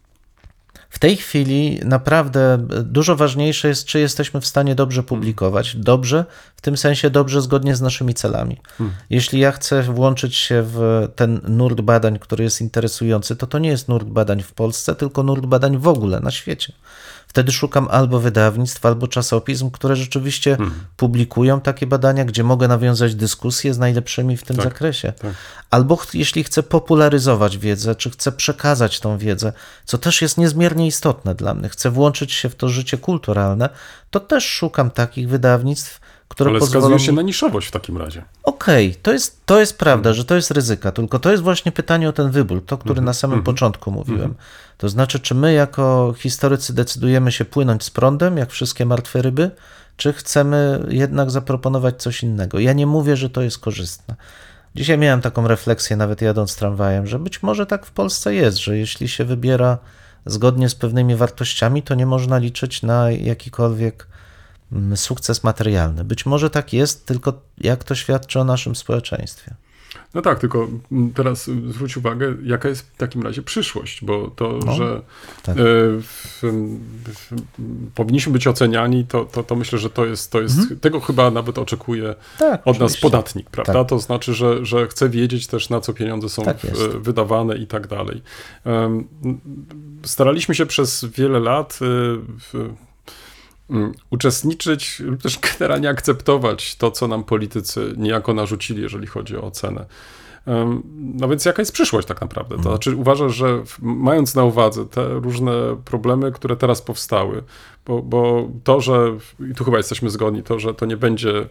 tej chwili naprawdę dużo ważniejsze jest, czy jesteśmy w stanie dobrze publikować. Dobrze, w tym sensie dobrze zgodnie z naszymi celami. Jeśli ja chcę włączyć się w ten nurt badań, który jest interesujący, to to nie jest nurt badań w Polsce, tylko nurt badań w ogóle na świecie. Wtedy szukam albo wydawnictw, albo czasopism, które rzeczywiście publikują takie badania, gdzie mogę nawiązać dyskusję z najlepszymi w tym zakresie. Albo ch- jeśli chcę popularyzować wiedzę, czy chcę przekazać tą wiedzę, co też jest niezmiernie istotne dla mnie, chcę włączyć się w to życie kulturalne, to też szukam takich wydawnictw, które Ale pozwolą skazuje się na niszowość w takim razie. Okej, to, jest, to jest prawda, że to jest ryzyka, tylko to jest właśnie pytanie o ten wybór, to, który na samym początku mówiłem. To znaczy, czy my jako historycy decydujemy się płynąć z prądem, jak wszystkie martwe ryby, czy chcemy jednak zaproponować coś innego? Ja nie mówię, że to jest korzystne. Dzisiaj miałem taką refleksję, nawet jadąc tramwajem, że być może tak w Polsce jest, że jeśli się wybiera zgodnie z pewnymi wartościami, to nie można liczyć na jakikolwiek mm, sukces materialny. Być może tak jest, tylko jak to świadczy o naszym społeczeństwie? No tak, tylko teraz y, zwróć uwagę, jaka jest w takim razie przyszłość, bo to, No, że tak. e, w, powinniśmy być oceniani, to, to, to myślę, że to jest, to jest tego chyba nawet oczekuje Tak, od nas Mhm. podatnik, prawda? Tak. To znaczy, że, że chce wiedzieć też, na co pieniądze są Tak w, wydawane i tak dalej. Staraliśmy się przez wiele lat y, w, uczestniczyć lub też generalnie akceptować to, co nam politycy niejako narzucili, jeżeli chodzi o ocenę. No więc jaka jest przyszłość tak naprawdę? To znaczy uważasz, że mając na uwadze te różne problemy, które teraz powstały, bo, bo to, że, i tu chyba jesteśmy zgodni, to, że to nie będzie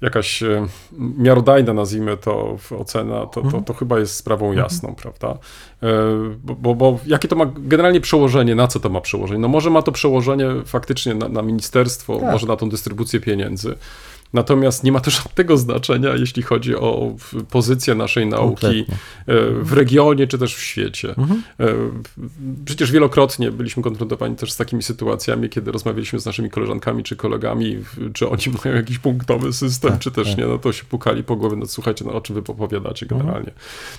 jakaś e, miarodajna, nazwijmy to, ocena, to, to, to chyba jest sprawą jasną, prawda? E, Bo, bo, bo jakie to ma generalnie przełożenie, na co to ma przełożenie? No może ma to przełożenie faktycznie na, na ministerstwo, Tak. może na tą dystrybucję pieniędzy. Natomiast nie ma to żadnego znaczenia, jeśli chodzi o pozycję naszej nauki Kompletnie. e, w regionie czy też w świecie. E, Przecież wielokrotnie byliśmy konfrontowani też z takimi sytuacjami, kiedy rozmawialiśmy z naszymi koleżankami czy kolegami, czy oni mają jakiś punktowy system, Tak, czy też tak. nie, no to się pukali po głowie, no słuchajcie, no o czym wy opowiadacie generalnie.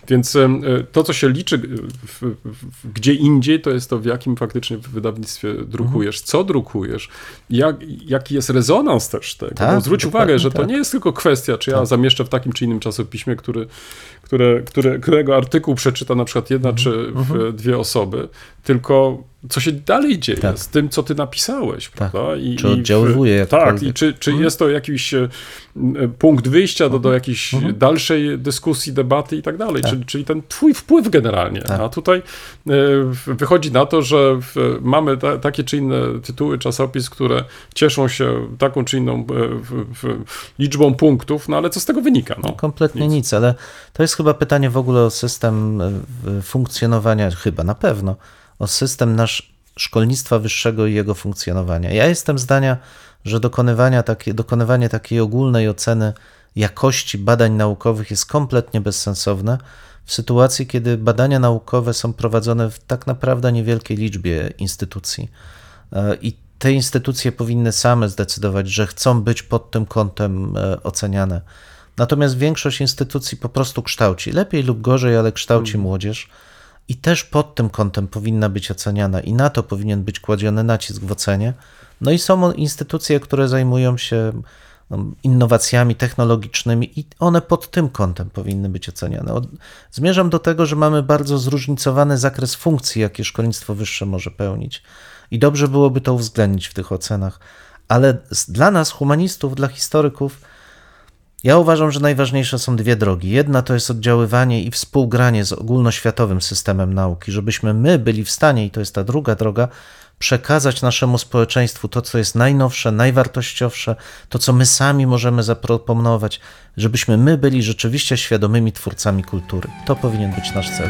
Więc em, e, to, co się liczy w, w, gdzie indziej, to jest to, w jakim faktycznie wydawnictwie drukujesz, co drukujesz, jak, jaki jest rezonans też tego. Tak, Bo zwróć dokładnie uwagę, że to tak. nie jest tylko kwestia, czy ja zamieszczę w takim czy innym czasopiśmie, który, które, które, którego artykuł przeczyta na przykład jedna Mhm. czy w, dwie osoby, tylko co się dalej dzieje Tak. z tym, co ty napisałeś, prawda? I, Czy i w- oddziaływuje Tak, jakkolwiek. i czy, czy Mhm. jest to jakiś e, punkt wyjścia do, do jakiejś dalszej dyskusji, debaty i tak dalej, Tak. czyli, czyli ten twój wpływ generalnie. Tak. A tutaj e, wychodzi na to, że mamy ta, takie czy inne tytuły czasopis, które cieszą się taką czy inną e, w, w, liczbą punktów, no ale co z tego wynika? No? Kompletnie Nic. nic. ale to jest chyba pytanie w ogóle o system funkcjonowania, chyba na pewno, o system nasz szkolnictwa wyższego i jego funkcjonowania. Ja jestem zdania, że dokonywania takie, dokonywanie takiej ogólnej oceny jakości badań naukowych jest kompletnie bezsensowne w sytuacji, kiedy badania naukowe są prowadzone w tak naprawdę niewielkiej liczbie instytucji. E, I te instytucje powinny same zdecydować, że chcą być pod tym kątem e, oceniane. Natomiast większość instytucji po prostu kształci, lepiej lub gorzej, ale kształci młodzież i też pod tym kątem powinna być oceniana i na to powinien być kładziony nacisk w ocenie. No i są instytucje, które zajmują się um, innowacjami technologicznymi i one pod tym kątem powinny być oceniane. Zmierzam do tego, że mamy bardzo zróżnicowany zakres funkcji, jakie szkolnictwo wyższe może pełnić i dobrze byłoby to uwzględnić w tych ocenach. Ale dla nas, humanistów, dla historyków, ja uważam, że najważniejsze są dwie drogi. Jedna to jest oddziaływanie i współgranie z ogólnoświatowym systemem nauki, żebyśmy my byli w stanie, i to jest ta druga droga, przekazać naszemu społeczeństwu to, co jest najnowsze, najwartościowsze, to, co my sami możemy zaproponować, żebyśmy my byli rzeczywiście świadomymi twórcami kultury. To powinien być nasz cel.